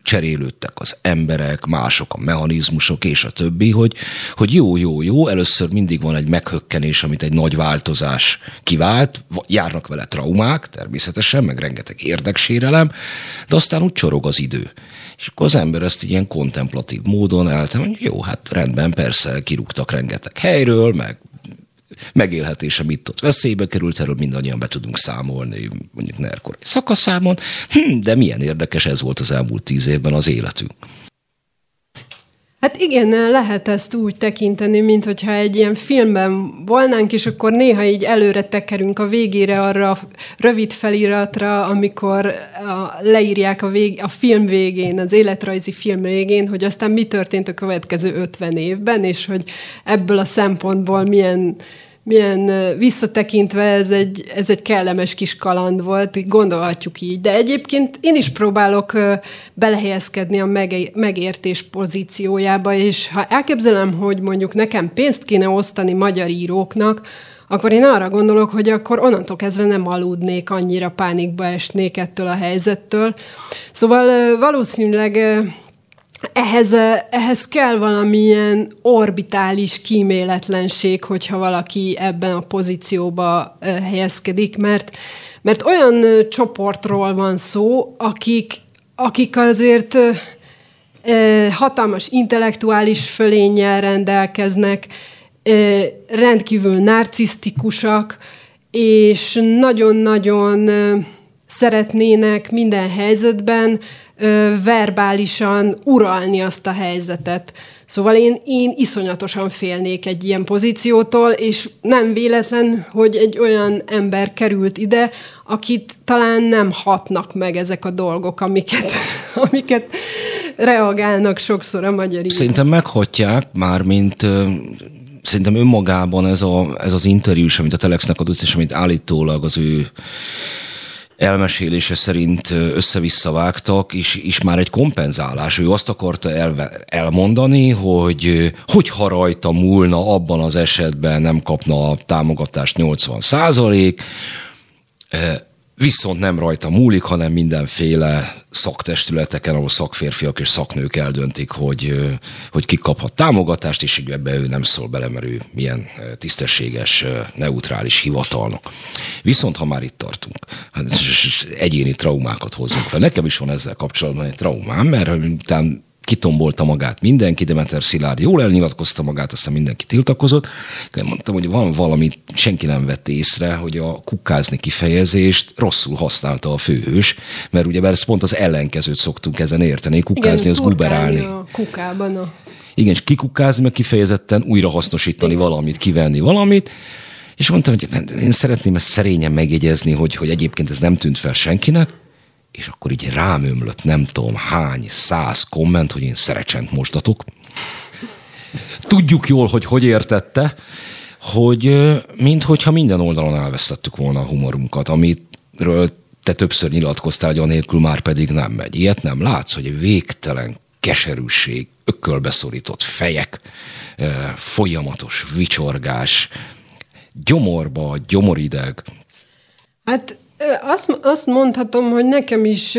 cserélődtek az emberek, mások a mechanizmusok és a többi, hogy, hogy jó, jó, jó, először mindig van egy meghökkenés, amit egy nagy változás kivált, járnak vele traumák természetesen, meg rengeteg érdeksérelem, de aztán úgy csorog az idő. És akkor az ember ezt ilyen kontemplatív módon eltem, hogy jó, hát rendben, persze kirúgtak rengeteg helyről, meg megélhetése mit ott veszélybe került, erről mindannyian be tudunk számolni, mondjuk nerkor szakaszámon, hm, de milyen érdekes ez volt az elmúlt tíz évben az életünk. Hát igen, lehet ezt úgy tekinteni, mint hogyha egy ilyen filmben volnánk, és akkor néha így előre tekerünk a végére arra a rövid feliratra, amikor a, leírják a, vég, a film végén, az életrajzi film végén, hogy aztán mi történt a következő 50 évben, és hogy ebből a szempontból milyen milyen visszatekintve ez egy, ez egy kellemes kis kaland volt, gondolhatjuk így. De egyébként én is próbálok belehelyezkedni a megértés pozíciójába, és ha elképzelem, hogy mondjuk nekem pénzt kéne osztani magyar íróknak, akkor én arra gondolok, hogy akkor onnantól kezdve nem aludnék, annyira pánikba esnék ettől a helyzettől. Szóval valószínűleg ehhez, ehhez kell valamilyen orbitális kíméletlenség, hogyha valaki ebben a pozícióba helyezkedik, mert, mert olyan csoportról van szó, akik, akik azért hatalmas intellektuális fölénnyel rendelkeznek, rendkívül narcisztikusak, és nagyon-nagyon szeretnének minden helyzetben ö, verbálisan uralni azt a helyzetet. Szóval én, én iszonyatosan félnék egy ilyen pozíciótól, és nem véletlen, hogy egy olyan ember került ide, akit talán nem hatnak meg ezek a dolgok, amiket, amiket reagálnak sokszor a magyar Szerintem meghatják, már mint szerintem önmagában ez, a, ez az interjú, amit a Telexnek adott, és amit állítólag az ő elmesélése szerint össze-vissza vágtak, és, és már egy kompenzálás. Ő azt akarta el, elmondani, hogy hogyha rajta múlna, abban az esetben nem kapna a támogatást 80 százalék, viszont nem rajta múlik, hanem mindenféle szaktestületeken, ahol szakférfiak és szaknők eldöntik, hogy, hogy ki kaphat támogatást, és hogy ebbe ő nem szól bele, mert ő milyen tisztességes, neutrális hivatalnok. Viszont, ha már itt tartunk, hát egyéni traumákat hozunk fel. Nekem is van ezzel kapcsolatban egy traumám, mert utána kitombolta magát mindenki, Demeter Szilárd jól elnyilatkozta magát, aztán mindenki tiltakozott. Én mondtam, hogy van valami, senki nem vett észre, hogy a kukázni kifejezést rosszul használta a főhős, mert ugye ezt pont az ellenkezőt szoktunk ezen érteni, kukázni Igen, az guberálni. A kukában a... Igen, és kikukázni, meg kifejezetten újra hasznosítani Igen. valamit, kivenni valamit, és mondtam, hogy én szeretném ezt szerényen megjegyezni, hogy, hogy egyébként ez nem tűnt fel senkinek, és akkor így rám ömlött nem tudom hány száz komment, hogy én szerecsent mostatok. Tudjuk jól, hogy hogy értette, hogy minthogyha minden oldalon elvesztettük volna a humorunkat, amitről te többször nyilatkoztál, hogy anélkül már pedig nem megy. Ilyet nem látsz, hogy végtelen keserűség, ökölbeszorított fejek, folyamatos vicsorgás, gyomorba, gyomorideg. Hát azt, azt mondhatom, hogy nekem is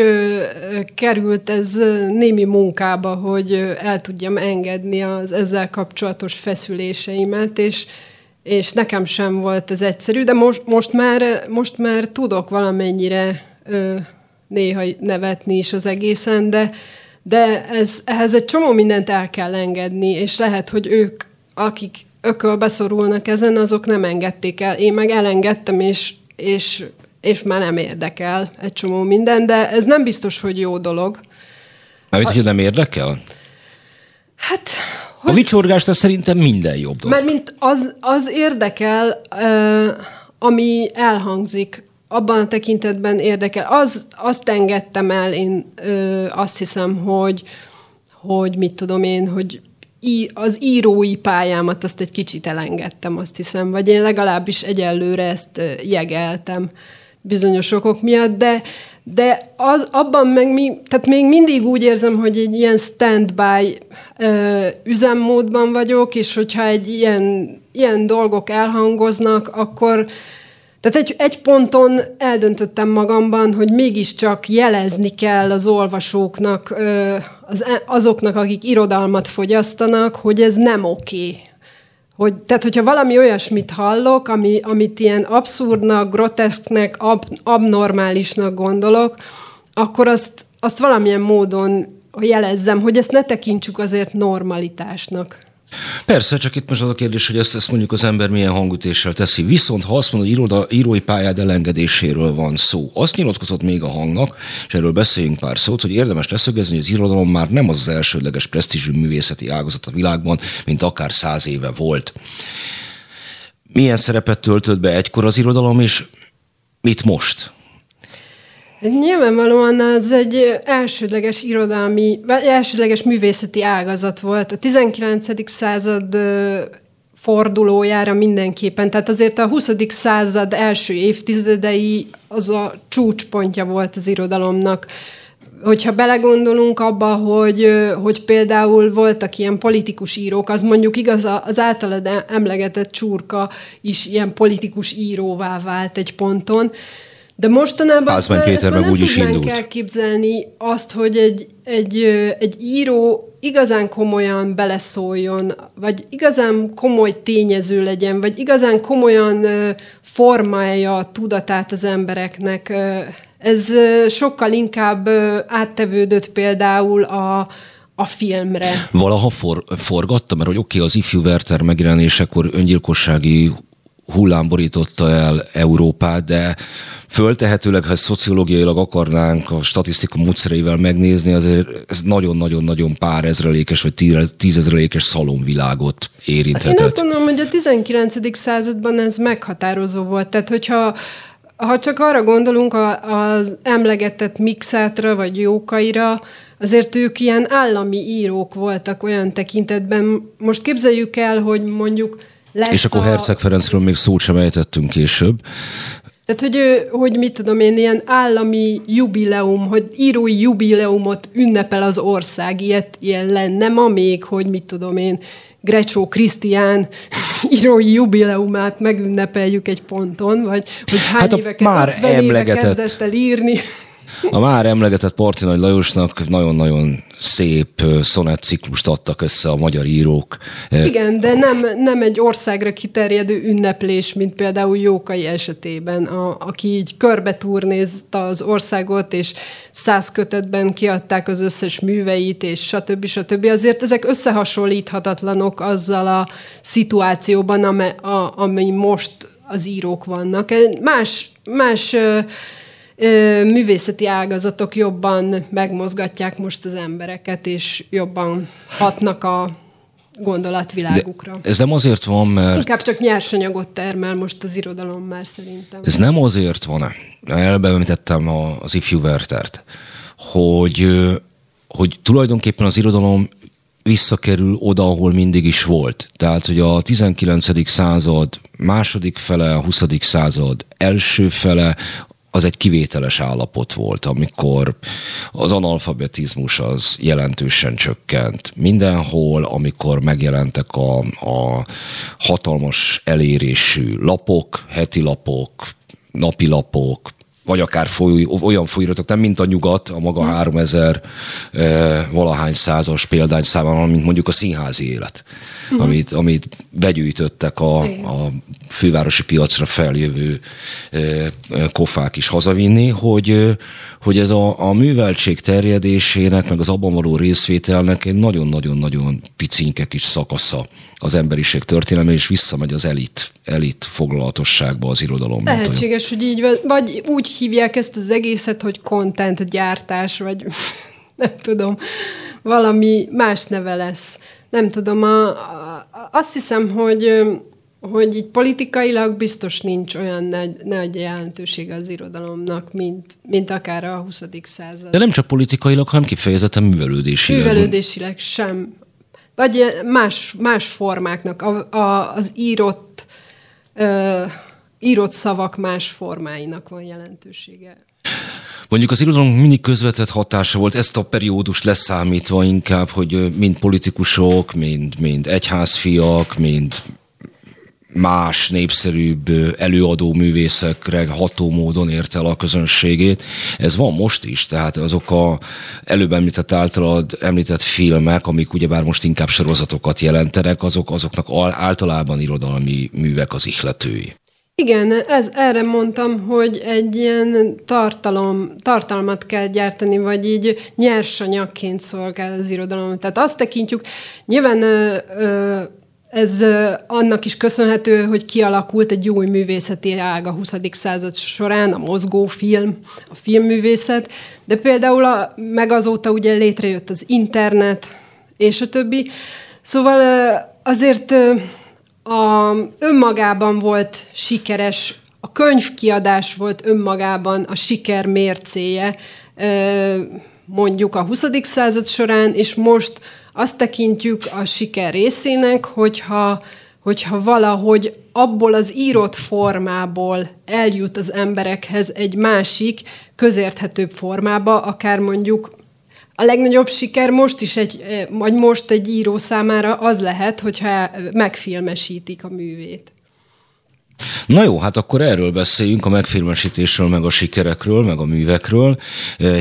került ez némi munkába, hogy el tudjam engedni az ezzel kapcsolatos feszüléseimet, és, és nekem sem volt ez egyszerű, de most, most, már, most már tudok valamennyire néha nevetni is az egészen, de, de ez, ehhez egy csomó mindent el kell engedni, és lehet, hogy ők, akik ökölbeszorulnak ezen, azok nem engedték el. Én meg elengedtem, és, és és már nem érdekel egy csomó minden, de ez nem biztos, hogy jó dolog. Mert hogy nem érdekel? Hát... Hogy... A vicsorgást szerintem minden jobb dolog. Mert mint az, az érdekel, ami elhangzik, abban a tekintetben érdekel. Az, azt engedtem el, én azt hiszem, hogy, hogy mit tudom én, hogy az írói pályámat azt egy kicsit elengedtem, azt hiszem, vagy én legalábbis egyelőre ezt jegeltem bizonyos okok miatt, de, de az, abban meg mi, tehát még mindig úgy érzem, hogy egy ilyen standby ö, üzemmódban vagyok, és hogyha egy ilyen, ilyen dolgok elhangoznak, akkor tehát egy, egy ponton eldöntöttem magamban, hogy mégiscsak jelezni kell az olvasóknak, ö, az, e, azoknak, akik irodalmat fogyasztanak, hogy ez nem oké, okay hogy, tehát, hogyha valami olyasmit hallok, ami, amit ilyen abszurdnak, groteszknek, ab, abnormálisnak gondolok, akkor azt, azt valamilyen módon jelezzem, hogy ezt ne tekintsük azért normalitásnak. Persze, csak itt most az a kérdés, hogy ezt, ezt mondjuk az ember milyen hangütéssel teszi. Viszont ha azt mondod, hogy iroda, írói pályád elengedéséről van szó, azt nyilatkozott még a hangnak, és erről beszéljünk pár szót, hogy érdemes leszögezni, hogy az irodalom már nem az, az elsődleges presztízsű művészeti ágazat a világban, mint akár száz éve volt. Milyen szerepet töltött be egykor az irodalom, és mit most? Nyilvánvalóan az egy elsődleges irodalmi, vagy elsődleges művészeti ágazat volt. A 19. század fordulójára mindenképpen. Tehát azért a 20. század első évtizedei az a csúcspontja volt az irodalomnak. Hogyha belegondolunk abba, hogy, hogy például voltak ilyen politikus írók, az mondjuk igaz, az általad emlegetett csurka is ilyen politikus íróvá vált egy ponton, de mostanában Pázmány Péter ezt meg nem úgy is tudnánk indult. elképzelni azt, hogy egy, egy, egy író igazán komolyan beleszóljon, vagy igazán komoly tényező legyen, vagy igazán komolyan formálja a tudatát az embereknek. Ez sokkal inkább áttevődött például a, a filmre. Valaha for, forgatta, mert hogy oké, okay, az ifjú Werther megjelenésekor öngyilkossági hullám borította el Európát, de föltehetőleg, ha szociológiailag akarnánk a statisztika módszereivel megnézni, azért ez nagyon-nagyon-nagyon pár ezrelékes vagy tízezrelékes szalomvilágot érinthetett. Hát én azt gondolom, hogy a 19. században ez meghatározó volt. Tehát, hogyha ha csak arra gondolunk az emlegetett mixátra vagy jókaira, azért ők ilyen állami írók voltak olyan tekintetben. Most képzeljük el, hogy mondjuk lesz És akkor a... Herceg Ferencről még szót sem ejtettünk később. Tehát, hogy, hogy mit tudom én, ilyen állami jubileum, hogy írói jubileumot ünnepel az ország, ilyet, ilyen lenne ma még, hogy mit tudom én, Grecsó Krisztián írói jubileumát megünnepeljük egy ponton, vagy hogy hány hát éveket, már 50 éve kezdett el írni. A már emlegetett Parti Nagy Lajosnak nagyon-nagyon szép szonett ciklust adtak össze a magyar írók. Igen, de nem, nem egy országra kiterjedő ünneplés, mint például Jókai esetében, a, aki így körbe turnézta az országot, és száz kötetben kiadták az összes műveit, és stb. stb. Azért ezek összehasonlíthatatlanok azzal a szituációban, ami, a, ami most az írók vannak. Más, más művészeti ágazatok jobban megmozgatják most az embereket, és jobban hatnak a gondolatvilágukra. De ez nem azért van, mert... Inkább csak nyersanyagot termel most az irodalom már szerintem. Ez nem azért van, elbeemlítettem az ifjú Wertert, hogy, hogy tulajdonképpen az irodalom visszakerül oda, ahol mindig is volt. Tehát, hogy a 19. század második fele, a 20. század első fele, az egy kivételes állapot volt, amikor az analfabetizmus az jelentősen csökkent. Mindenhol, amikor megjelentek a, a hatalmas elérésű lapok, heti lapok, napilapok, vagy akár foly, olyan folyóiratok, nem mint a nyugat, a maga 3000 hmm. e, valahány százas példányszámmal, mint mondjuk a színházi élet, uh-huh. amit, amit begyűjtöttek a, a fővárosi piacra feljövő kofák is hazavinni, hogy, hogy ez a, a műveltség terjedésének, meg az abban való részvételnek egy nagyon-nagyon-nagyon picinke kis szakasza az emberiség történelme, és visszamegy az elit, elit foglalatosságba az irodalom. Lehetséges, hogy így, vagy úgy hívják ezt az egészet, hogy content gyártás, vagy nem tudom, valami más neve lesz. Nem tudom, a, a, azt hiszem, hogy hogy így politikailag biztos nincs olyan nagy, nagy jelentősége az irodalomnak, mint, mint akár a 20. század. De nem csak politikailag, hanem kifejezetten művelődésileg. Művelődésileg sem. Vagy más, más formáknak. A, a, az írott, ö, írott szavak más formáinak van jelentősége. Mondjuk az irodalom mindig közvetett hatása volt, ezt a periódus leszámítva inkább, hogy mind politikusok, mind, mind egyházfiak, mind más népszerűbb előadó művészekre ható módon érte el a közönségét. Ez van most is, tehát azok a előbb említett általad említett filmek, amik ugyebár most inkább sorozatokat jelentenek, azok, azoknak általában irodalmi művek az ihletői. Igen, ez, erre mondtam, hogy egy ilyen tartalom, tartalmat kell gyártani, vagy így nyersanyagként szolgál az irodalom. Tehát azt tekintjük, nyilván ö, ö, ez annak is köszönhető, hogy kialakult egy új művészeti ág a 20. század során, a mozgófilm, a filmművészet, de például a, meg azóta ugye létrejött az internet, és a többi. Szóval azért a, önmagában volt sikeres, a könyvkiadás volt önmagában a siker mércéje, mondjuk a 20. század során, és most azt tekintjük a siker részének, hogyha, hogyha valahogy abból az írott formából eljut az emberekhez egy másik, közérthetőbb formába, akár mondjuk a legnagyobb siker most is egy, vagy most egy író számára az lehet, hogyha megfilmesítik a művét. Na jó, hát akkor erről beszéljünk, a megfilmesítésről, meg a sikerekről, meg a művekről.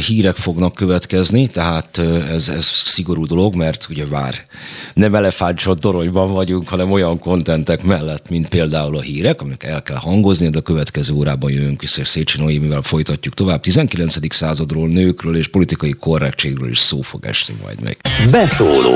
Hírek fognak következni, tehát ez, ez szigorú dolog, mert ugye vár nem elefántcsot toronyban vagyunk, hanem olyan kontentek mellett, mint például a hírek, amik el kell hangozni, de a következő órában jövünk vissza, és Szécsi Noémivel folytatjuk tovább. 19. századról, nőkről és politikai korrektségről is szó fog esni majd meg. Beszóló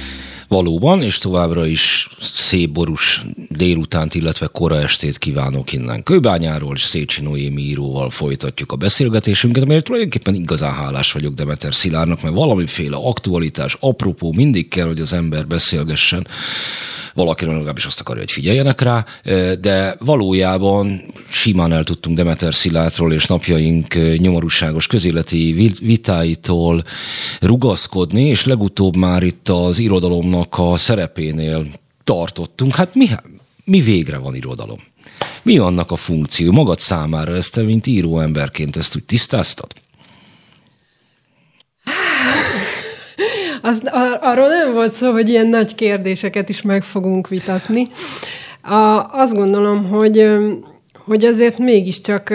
Valóban, és továbbra is szép borús délutánt, illetve kora estét kívánok innen Kőbányáról, és Szécsi Noémi íróval folytatjuk a beszélgetésünket, amelyet tulajdonképpen igazán hálás vagyok Demeter Szilárnak, mert valamiféle aktualitás, apropó mindig kell, hogy az ember beszélgessen valakiről legalábbis azt akarja, hogy figyeljenek rá, de valójában simán el tudtunk Demeter Szilátról és napjaink nyomorúságos közéleti vitáitól rugaszkodni, és legutóbb már itt az irodalomnak a szerepénél tartottunk. Hát mi, mi végre van irodalom? Mi annak a funkció magad számára? Ezt te, mint író emberként ezt úgy tisztáztad? Az, ar- arról nem volt szó, hogy ilyen nagy kérdéseket is meg fogunk vitatni. A, azt gondolom, hogy, hogy azért mégiscsak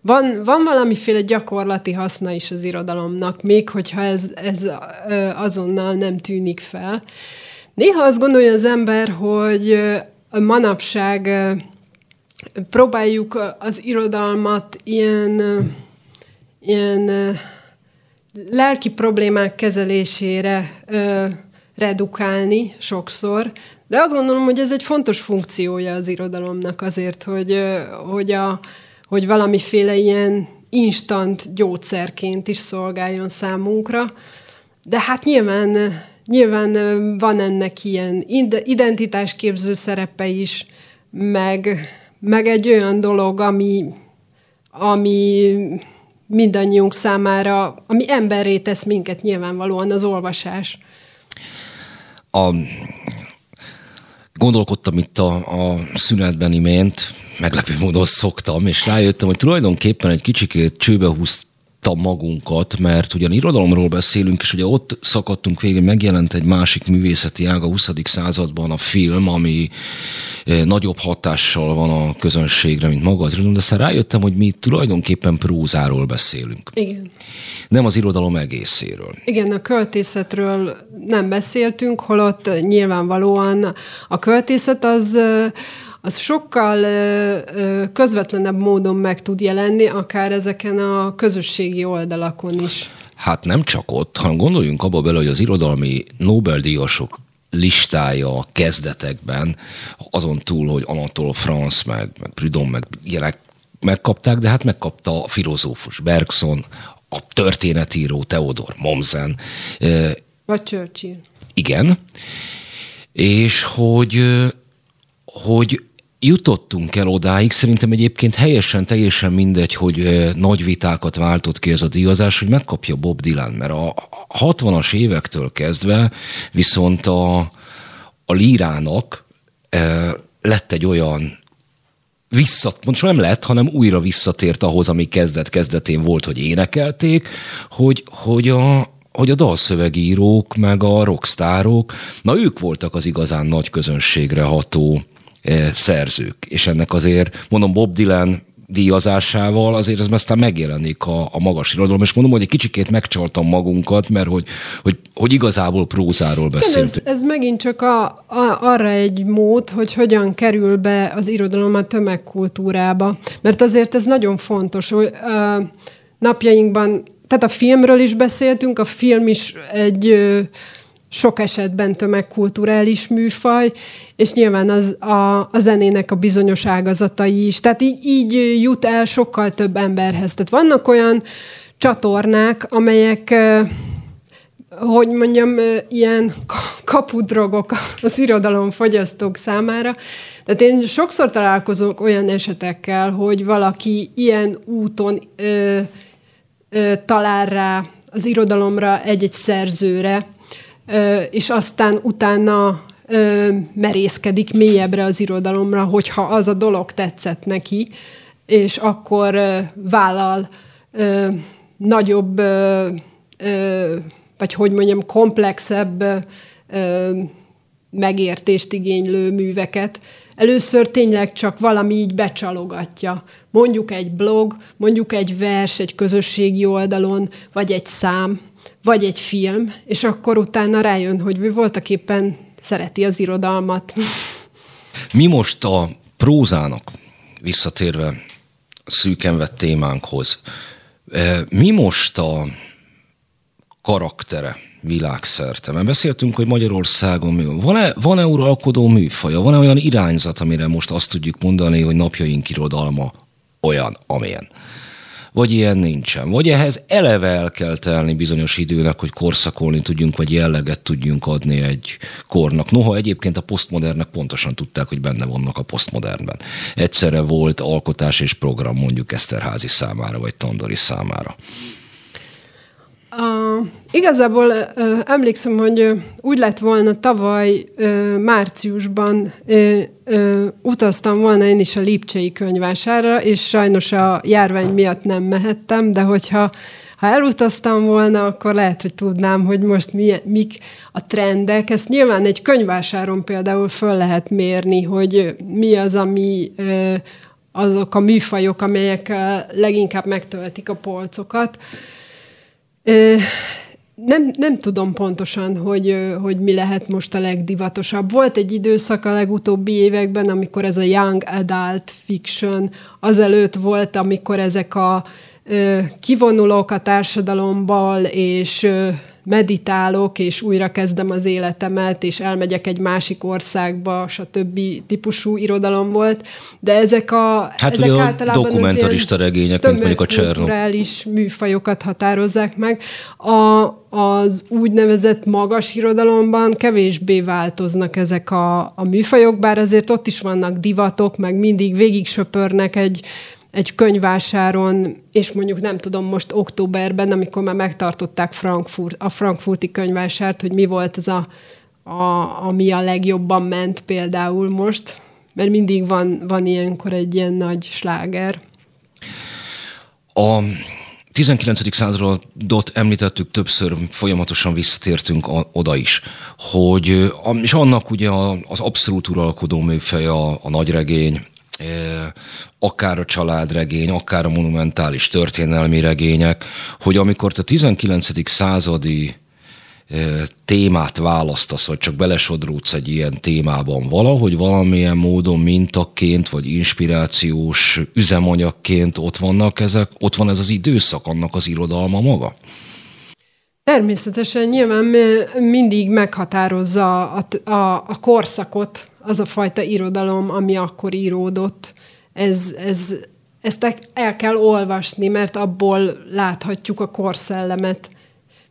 van, van valamiféle gyakorlati haszna is az irodalomnak, még hogyha ez, ez azonnal nem tűnik fel. Néha azt gondolja az ember, hogy manapság próbáljuk az irodalmat ilyen, ilyen lelki problémák kezelésére ö, redukálni sokszor, de azt gondolom, hogy ez egy fontos funkciója az irodalomnak azért, hogy, ö, hogy, a, hogy valamiféle ilyen instant gyógyszerként is szolgáljon számunkra. De hát nyilván, nyilván van ennek ilyen identitásképző szerepe is, meg, meg egy olyan dolog, ami, ami mindannyiunk számára, ami emberré tesz minket nyilvánvalóan az olvasás. A, gondolkodtam itt a, a szünetben imént, meglepő módon szoktam, és rájöttem, hogy tulajdonképpen egy kicsikét csőbe húzt magunkat, mert ugyan irodalomról beszélünk, és ugye ott szakadtunk végén, megjelent egy másik művészeti ág a 20. században a film, ami eh, nagyobb hatással van a közönségre, mint maga az irodalom, de aztán rájöttem, hogy mi tulajdonképpen prózáról beszélünk. Igen. Nem az irodalom egészéről. Igen, a költészetről nem beszéltünk, holott nyilvánvalóan a költészet az eh, az sokkal közvetlenebb módon meg tud jelenni, akár ezeken a közösségi oldalakon is. Hát nem csak ott, hanem gondoljunk abba bele, hogy az irodalmi Nobel-díjasok listája a kezdetekben, azon túl, hogy Anatole France, meg, meg Prudhomme, meg ilyenek megkapták, de hát megkapta a filozófus Bergson, a történetíró Theodor Mommsen. Vagy Churchill. Igen. És hogy, hogy jutottunk el odáig, szerintem egyébként helyesen, teljesen mindegy, hogy nagy vitákat váltott ki ez a díjazás, hogy megkapja Bob Dylan, mert a 60-as évektől kezdve viszont a, a lírának lett egy olyan visszat, most nem lett, hanem újra visszatért ahhoz, ami kezdet-kezdetén volt, hogy énekelték, hogy, hogy a, hogy a dalszövegírók, meg a rockstárok, na ők voltak az igazán nagy közönségre ható szerzők. És ennek azért, mondom, Bob Dylan díjazásával azért ez aztán megjelenik a, a magas irodalom, és mondom, hogy egy kicsikét megcsaltam magunkat, mert hogy, hogy, hogy igazából prózáról beszélünk. Ez, ez megint csak a, a, arra egy mód, hogy hogyan kerül be az irodalom a tömegkultúrába. Mert azért ez nagyon fontos, hogy uh, napjainkban, tehát a filmről is beszéltünk, a film is egy uh, sok esetben tömegkulturális műfaj, és nyilván az a, a zenének a bizonyos ágazatai is. Tehát így, így jut el sokkal több emberhez. Tehát vannak olyan csatornák, amelyek hogy mondjam, ilyen kapudrogok az irodalom fogyasztók számára. Tehát én sokszor találkozok olyan esetekkel, hogy valaki ilyen úton ö, ö, talál rá az irodalomra egy-egy szerzőre, és aztán utána merészkedik mélyebbre az irodalomra, hogyha az a dolog tetszett neki, és akkor vállal nagyobb, vagy hogy mondjam, komplexebb megértést igénylő műveket. Először tényleg csak valami így becsalogatja. Mondjuk egy blog, mondjuk egy vers egy közösségi oldalon, vagy egy szám, vagy egy film, és akkor utána rájön, hogy voltak éppen szereti az irodalmat. Mi most a prózának, visszatérve szűken vett témánkhoz, mi most a karaktere világszerte? Mert beszéltünk, hogy Magyarországon van-e, van-e uralkodó műfaja, van-e olyan irányzat, amire most azt tudjuk mondani, hogy napjaink irodalma olyan, amilyen? Vagy ilyen nincsen. Vagy ehhez eleve el kell telni bizonyos időnek, hogy korszakolni tudjunk, vagy jelleget tudjunk adni egy kornak. Noha egyébként a posztmodernek pontosan tudták, hogy benne vannak a posztmodernben. Egyszerre volt alkotás és program mondjuk Eszterházi számára, vagy Tandori számára. Uh, igazából uh, emlékszem, hogy uh, úgy lett volna tavaly uh, márciusban uh, uh, utaztam volna én is a Lipcsei könyvására, és sajnos a járvány miatt nem mehettem, de hogyha ha elutaztam volna, akkor lehet, hogy tudnám, hogy most mi, mik a trendek. Ezt nyilván egy könyvásáron például föl lehet mérni, hogy mi az, ami uh, azok a műfajok, amelyek uh, leginkább megtöltik a polcokat. Nem, nem tudom pontosan, hogy, hogy mi lehet most a legdivatosabb. Volt egy időszak a legutóbbi években, amikor ez a young adult fiction, azelőtt volt, amikor ezek a kivonulók a társadalomból, és meditálok, és újra kezdem az életemet, és elmegyek egy másik országba, stb. típusú irodalom volt, de ezek a hát ezek ugye általában a dokumentarista regények, mint mondjuk a Csernok. műfajokat határozzák meg. A, az úgynevezett magas irodalomban kevésbé változnak ezek a, a műfajok, bár azért ott is vannak divatok, meg mindig végig söpörnek egy egy könyvásáron, és mondjuk nem tudom, most októberben, amikor már megtartották Frankfurt, a frankfurti könyvásárt, hogy mi volt az a, a, ami a legjobban ment például most, mert mindig van, van ilyenkor egy ilyen nagy sláger. A 19. századot említettük többször, folyamatosan visszatértünk a, oda is, hogy, és annak ugye az abszolút uralkodó műfej a, a nagyregény, akár a családregény, akár a monumentális történelmi regények, hogy amikor te 19. századi témát választasz, vagy csak belesodródsz egy ilyen témában, valahogy valamilyen módon mintaként, vagy inspirációs üzemanyagként ott vannak ezek, ott van ez az időszak, annak az irodalma maga? Természetesen nyilván mindig meghatározza a, a, a korszakot, az a fajta irodalom, ami akkor íródott. Ez, ez, ezt el kell olvasni, mert abból láthatjuk a korszellemet.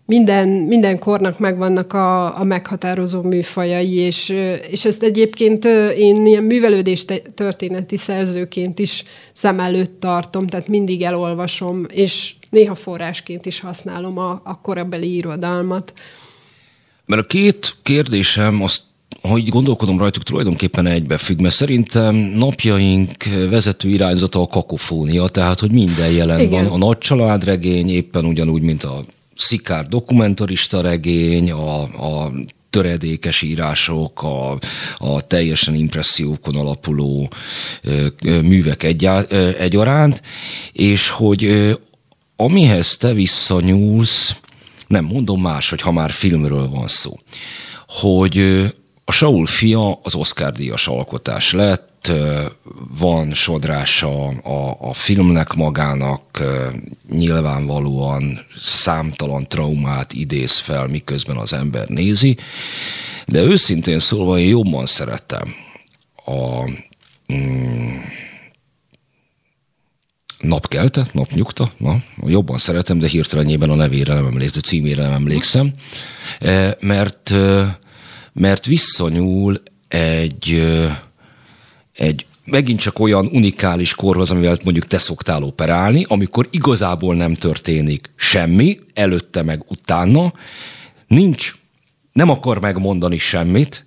Minden, minden kornak megvannak a, a meghatározó műfajai, és, és ezt egyébként én ilyen művelődés történeti szerzőként is szem előtt tartom, tehát mindig elolvasom, és néha forrásként is használom a, a korabeli irodalmat. Mert a két kérdésem azt ahogy gondolkodom rajtuk, tulajdonképpen egybefügg, mert szerintem napjaink vezető irányzata a kakofónia, tehát hogy minden jelen Igen. van. A nagy családregény éppen ugyanúgy, mint a szikár dokumentarista regény, a, a töredékes írások, a, a teljesen impressziókon alapuló művek egyaránt, és hogy amihez te visszanyúlsz, nem mondom más, hogy ha már filmről van szó, hogy a Saul fia az Oscar díjas alkotás lett, van sodrása a, a filmnek magának, nyilvánvalóan számtalan traumát idéz fel, miközben az ember nézi, de őszintén szólva én jobban szeretem a mm, napkelte, napnyugta, na, jobban szeretem, de hirtelenjében a nevére nem emlékszem, a címére nem emlékszem, mert, mert visszanyúl egy egy megint csak olyan unikális korhoz, amivel mondjuk te szoktál operálni, amikor igazából nem történik semmi, előtte meg utána, nincs, nem akar megmondani semmit,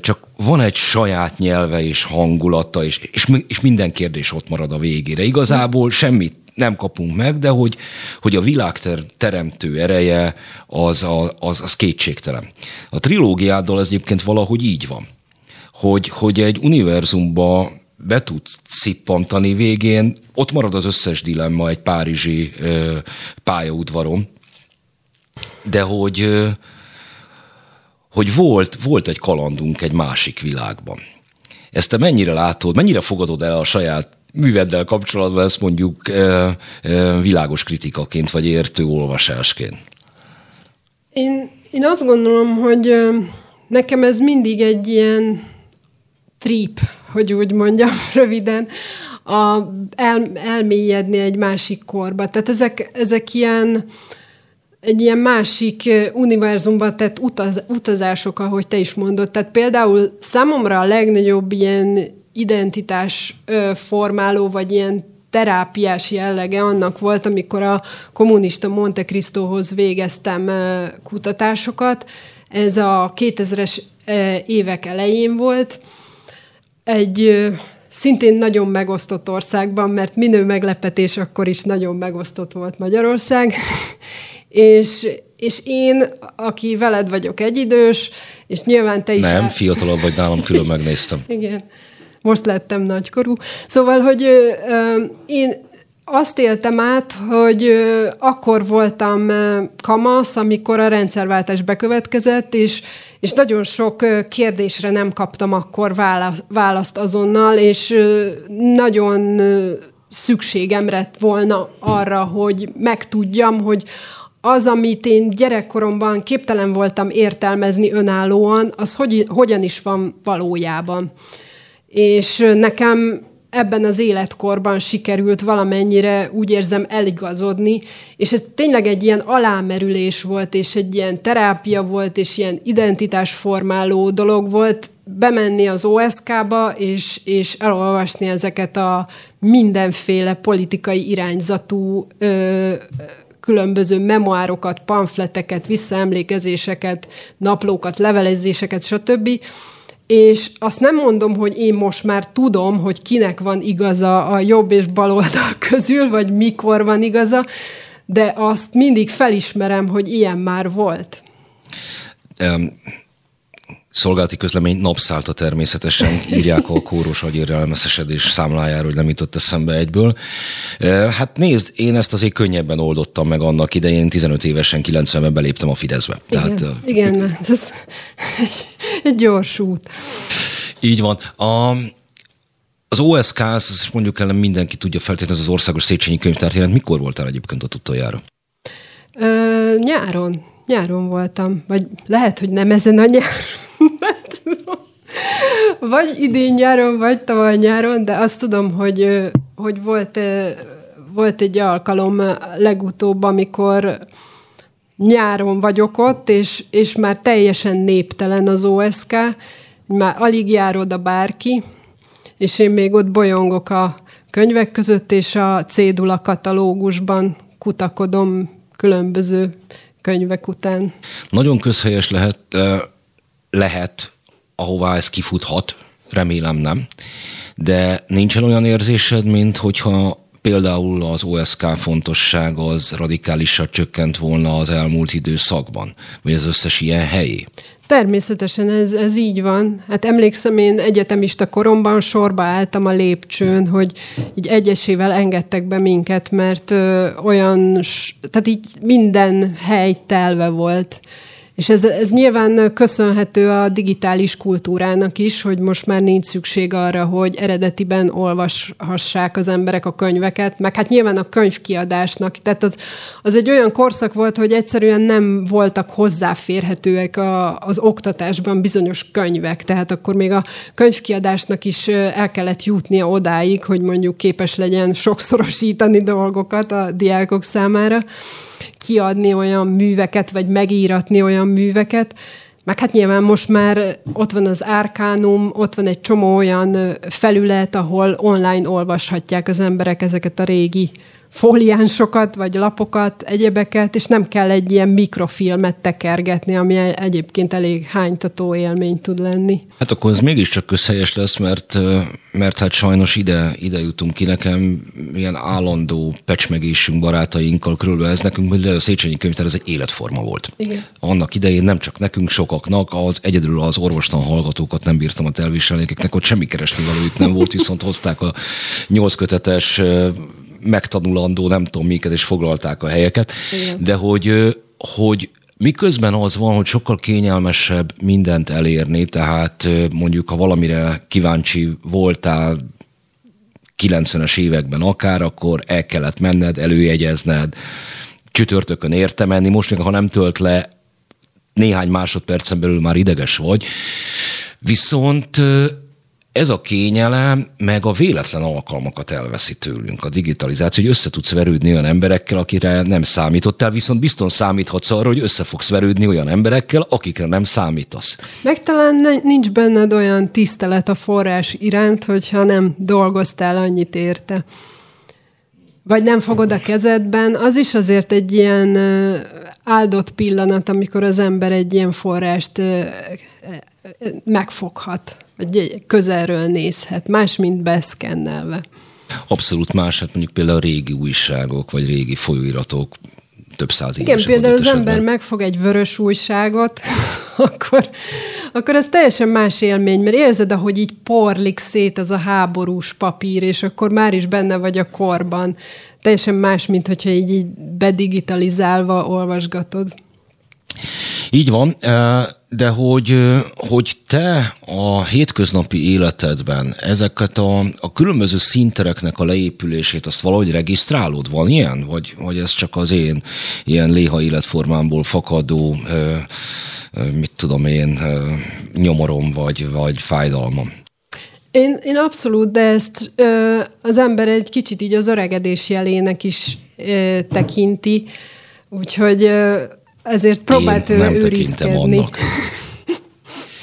csak van egy saját nyelve és hangulata, és, és, és minden kérdés ott marad a végére. Igazából semmit nem kapunk meg, de hogy, hogy a világ teremtő ereje az, az, az kétségtelen. A trilógiáddal ez egyébként valahogy így van hogy, hogy egy univerzumba be tudsz szippantani végén, ott marad az összes dilemma egy párizsi ö, pályaudvaron, de hogy, ö, hogy volt, volt egy kalandunk egy másik világban. Ezt te mennyire látod, mennyire fogadod el a saját műveddel kapcsolatban ezt mondjuk világos kritikaként, vagy értő olvasásként? Én, én azt gondolom, hogy nekem ez mindig egy ilyen trip, hogy úgy mondjam röviden, a, el, elmélyedni egy másik korba. Tehát ezek, ezek ilyen, egy ilyen másik univerzumban tett utaz, utazások, ahogy te is mondod. Tehát például számomra a legnagyobb ilyen identitás formáló, vagy ilyen terápiás jellege annak volt, amikor a kommunista Monte Cristóhoz végeztem kutatásokat. Ez a 2000-es évek elején volt, egy szintén nagyon megosztott országban, mert minő meglepetés akkor is nagyon megosztott volt Magyarország, és, és én, aki veled vagyok egyidős, és nyilván te is... Nem, el... fiatalabb vagy nálam, külön megnéztem. Igen, most lettem nagykorú. Szóval, hogy én azt éltem át, hogy akkor voltam kamasz, amikor a rendszerváltás bekövetkezett, és, és nagyon sok kérdésre nem kaptam akkor választ azonnal, és nagyon szükségem lett volna arra, hogy megtudjam, hogy az, amit én gyerekkoromban képtelen voltam értelmezni önállóan, az hogy, hogyan is van valójában. És nekem ebben az életkorban sikerült valamennyire úgy érzem eligazodni, és ez tényleg egy ilyen alámerülés volt, és egy ilyen terápia volt, és ilyen identitásformáló dolog volt, bemenni az OSK-ba, és, és elolvasni ezeket a mindenféle politikai irányzatú ö, különböző memoárokat, pamfleteket, visszaemlékezéseket, naplókat, levelezéseket, stb., és azt nem mondom, hogy én most már tudom, hogy kinek van igaza a jobb és bal oldal közül, vagy mikor van igaza, de azt mindig felismerem, hogy ilyen már volt. Um szolgálati közlemény napszállta természetesen, írják a kóros agyérelmeszesedés számlájáról, hogy nem jutott eszembe egyből. Hát nézd, én ezt azért könnyebben oldottam meg annak idején, 15 évesen, 90-ben beléptem a Fideszbe. Igen, Tehát, igen ez egy, egy gyors út. Így van. A, az OSK, az mondjuk el, mindenki tudja feltétlenül, az, országos Széchenyi könyvtártérend. Mikor voltál egyébként ott utoljára? Ö, nyáron. Nyáron voltam. Vagy lehet, hogy nem ezen a nyáron vagy idén nyáron, vagy tavaly nyáron, de azt tudom, hogy, hogy volt, volt egy alkalom legutóbb, amikor nyáron vagyok ott, és, és már teljesen néptelen az OSK, már alig jár oda bárki, és én még ott bolyongok a könyvek között, és a cédula katalógusban kutakodom különböző könyvek után. Nagyon közhelyes lehet, lehet, ahová ez kifuthat, remélem nem, de nincsen olyan érzésed, mint hogyha például az OSK fontosság az radikálisan csökkent volna az elmúlt időszakban, vagy az összes ilyen helyé? Természetesen ez, ez így van. Hát emlékszem, én egyetemista koromban sorba álltam a lépcsőn, hogy így egyesével engedtek be minket, mert ö, olyan, tehát így minden hely telve volt. És ez, ez nyilván köszönhető a digitális kultúrának is, hogy most már nincs szükség arra, hogy eredetiben olvashassák az emberek a könyveket, meg hát nyilván a könyvkiadásnak. Tehát az, az egy olyan korszak volt, hogy egyszerűen nem voltak hozzáférhetőek a, az oktatásban bizonyos könyvek. Tehát akkor még a könyvkiadásnak is el kellett jutnia odáig, hogy mondjuk képes legyen sokszorosítani dolgokat a diákok számára kiadni olyan műveket, vagy megíratni olyan műveket, meg hát nyilván most már ott van az Arkánum, ott van egy csomó olyan felület, ahol online olvashatják az emberek ezeket a régi fóliánsokat, vagy lapokat, egyebeket, és nem kell egy ilyen mikrofilmet tekergetni, ami egyébként elég hánytató élmény tud lenni. Hát akkor ez mégiscsak közhelyes lesz, mert, mert hát sajnos ide, ide jutunk ki nekem ilyen állandó pecsmegésünk barátainkkal körülbelül ez nekünk, hogy a Széchenyi könyvtár ez egy életforma volt. Igen. Annak idején nem csak nekünk, sokaknak, az egyedül az orvostan hallgatókat nem bírtam a elviselni, akiknek ott semmi keresni valójuk nem volt, viszont hozták a nyolc kötetes megtanulandó, nem tudom miket, és foglalták a helyeket, Igen. de hogy, hogy Miközben az van, hogy sokkal kényelmesebb mindent elérni, tehát mondjuk, ha valamire kíváncsi voltál 90-es években akár, akkor el kellett menned, előjegyezned, csütörtökön érte menni, most még ha nem tölt le, néhány másodpercen belül már ideges vagy. Viszont ez a kényelem meg a véletlen alkalmakat elveszi tőlünk, a digitalizáció, hogy össze tudsz verődni olyan emberekkel, akire nem számítottál, viszont bizton számíthatsz arra, hogy össze fogsz verődni olyan emberekkel, akikre nem számítasz. Meg talán nincs benned olyan tisztelet a forrás iránt, hogyha nem dolgoztál annyit érte. Vagy nem fogod a kezedben, az is azért egy ilyen áldott pillanat, amikor az ember egy ilyen forrást megfoghat, vagy közelről nézhet, más, mint beszkennelve. Abszolút más, hát mondjuk például a régi újságok, vagy régi folyóiratok, több száz Igen, például az ember megfog egy vörös újságot, akkor, akkor ez teljesen más élmény, mert érzed, ahogy így porlik szét az a háborús papír, és akkor már is benne vagy a korban. Teljesen más, mint hogyha így, így bedigitalizálva olvasgatod. Így van, de hogy, hogy te a hétköznapi életedben ezeket a, a különböző szintereknek a leépülését, azt valahogy regisztrálod? Van ilyen? Vagy, vagy ez csak az én ilyen léha életformámból fakadó, mit tudom én, nyomorom vagy, vagy fájdalmam? Én, én abszolút, de ezt az ember egy kicsit így az öregedés jelének is tekinti, úgyhogy ezért próbált Én nem tekintem annak.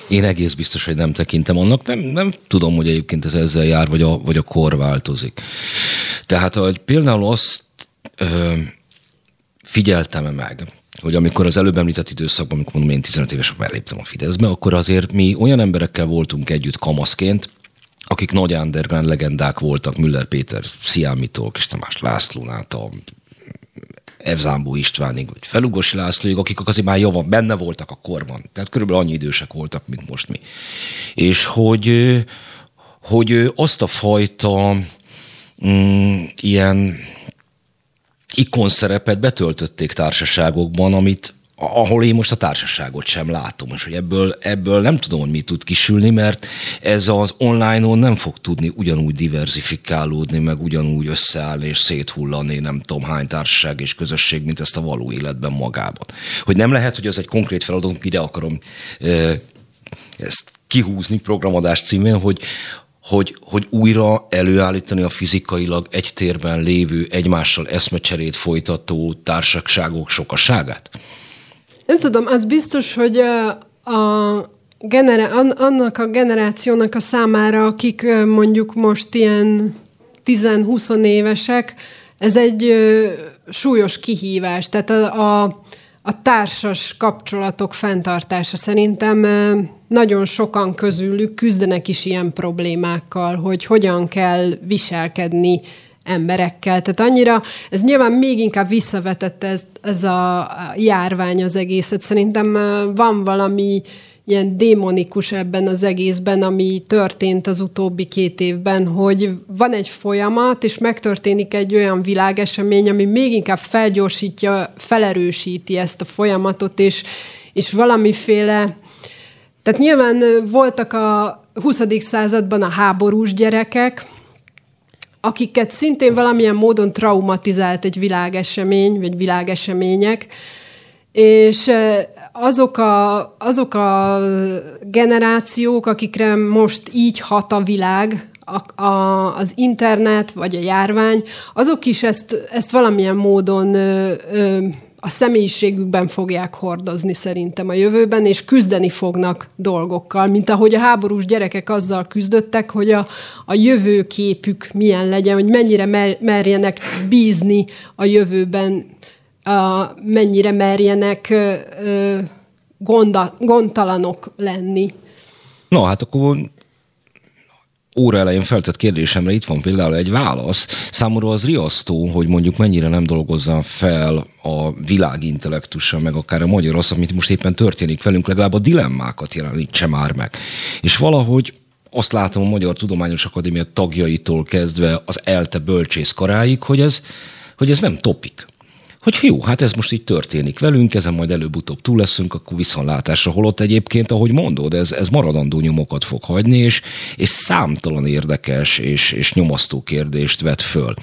Én egész biztos, hogy nem tekintem annak. Nem, nem tudom, hogy egyébként ez ezzel jár, vagy a, vagy a kor változik. Tehát hogy például azt ö, figyeltem meg, hogy amikor az előbb említett időszakban, amikor mondom, én 15 évesen beléptem a Fideszbe, akkor azért mi olyan emberekkel voltunk együtt kamaszként, akik nagy underground legendák voltak, Müller Péter, Sziámitól, Kis Tamás Lászlónát, a Evzámbó Istvánig, vagy Felugosi Lászlóig, akik azért már jobban benne voltak a korban. Tehát körülbelül annyi idősek voltak, mint most mi. És hogy, hogy azt a fajta mm, ilyen ikonszerepet betöltötték társaságokban, amit ahol én most a társaságot sem látom, és hogy ebből, ebből nem tudom, hogy mi tud kisülni, mert ez az online-on nem fog tudni ugyanúgy diversifikálódni, meg ugyanúgy összeállni és széthullani, nem tudom hány társaság és közösség, mint ezt a való életben magában. Hogy nem lehet, hogy ez egy konkrét feladat, ide akarom ezt kihúzni programadás címén, hogy, hogy, hogy újra előállítani a fizikailag egy térben lévő, egymással eszmecserét folytató társaságok sokaságát? Nem tudom, az biztos, hogy a genera- annak a generációnak a számára, akik mondjuk most ilyen 10-20 évesek, ez egy súlyos kihívás. Tehát a, a, a társas kapcsolatok fenntartása szerintem nagyon sokan közülük küzdenek is ilyen problémákkal, hogy hogyan kell viselkedni emberekkel. Tehát annyira, ez nyilván még inkább visszavetette ez, ez a járvány az egészet. Szerintem van valami ilyen démonikus ebben az egészben, ami történt az utóbbi két évben, hogy van egy folyamat, és megtörténik egy olyan világesemény, ami még inkább felgyorsítja, felerősíti ezt a folyamatot, és, és valamiféle tehát nyilván voltak a 20. században a háborús gyerekek, akiket szintén valamilyen módon traumatizált egy világesemény, vagy világesemények, és azok a, azok a generációk, akikre most így hat a világ, a, a, az internet vagy a járvány, azok is ezt, ezt valamilyen módon ö, ö, a személyiségükben fogják hordozni szerintem a jövőben, és küzdeni fognak dolgokkal, mint ahogy a háborús gyerekek azzal küzdöttek, hogy a, a jövőképük milyen legyen, hogy mennyire mer, merjenek bízni a jövőben, a, mennyire merjenek ö, gonda, gondtalanok lenni. No, hát akkor óra elején feltett kérdésemre itt van például egy válasz. Számomra az riasztó, hogy mondjuk mennyire nem dolgozza fel a világ intellektusa, meg akár a magyar az, amit most éppen történik velünk, legalább a dilemmákat jelenítse már meg. És valahogy azt látom a Magyar Tudományos Akadémia tagjaitól kezdve az ELTE bölcsész karáig, hogy ez, hogy ez nem topik hogy jó, hát ez most így történik velünk, ezen majd előbb-utóbb túl leszünk, akkor viszontlátásra. Holott egyébként, ahogy mondod, ez, ez maradandó nyomokat fog hagyni, és, és számtalan érdekes és, és nyomasztó kérdést vet föl.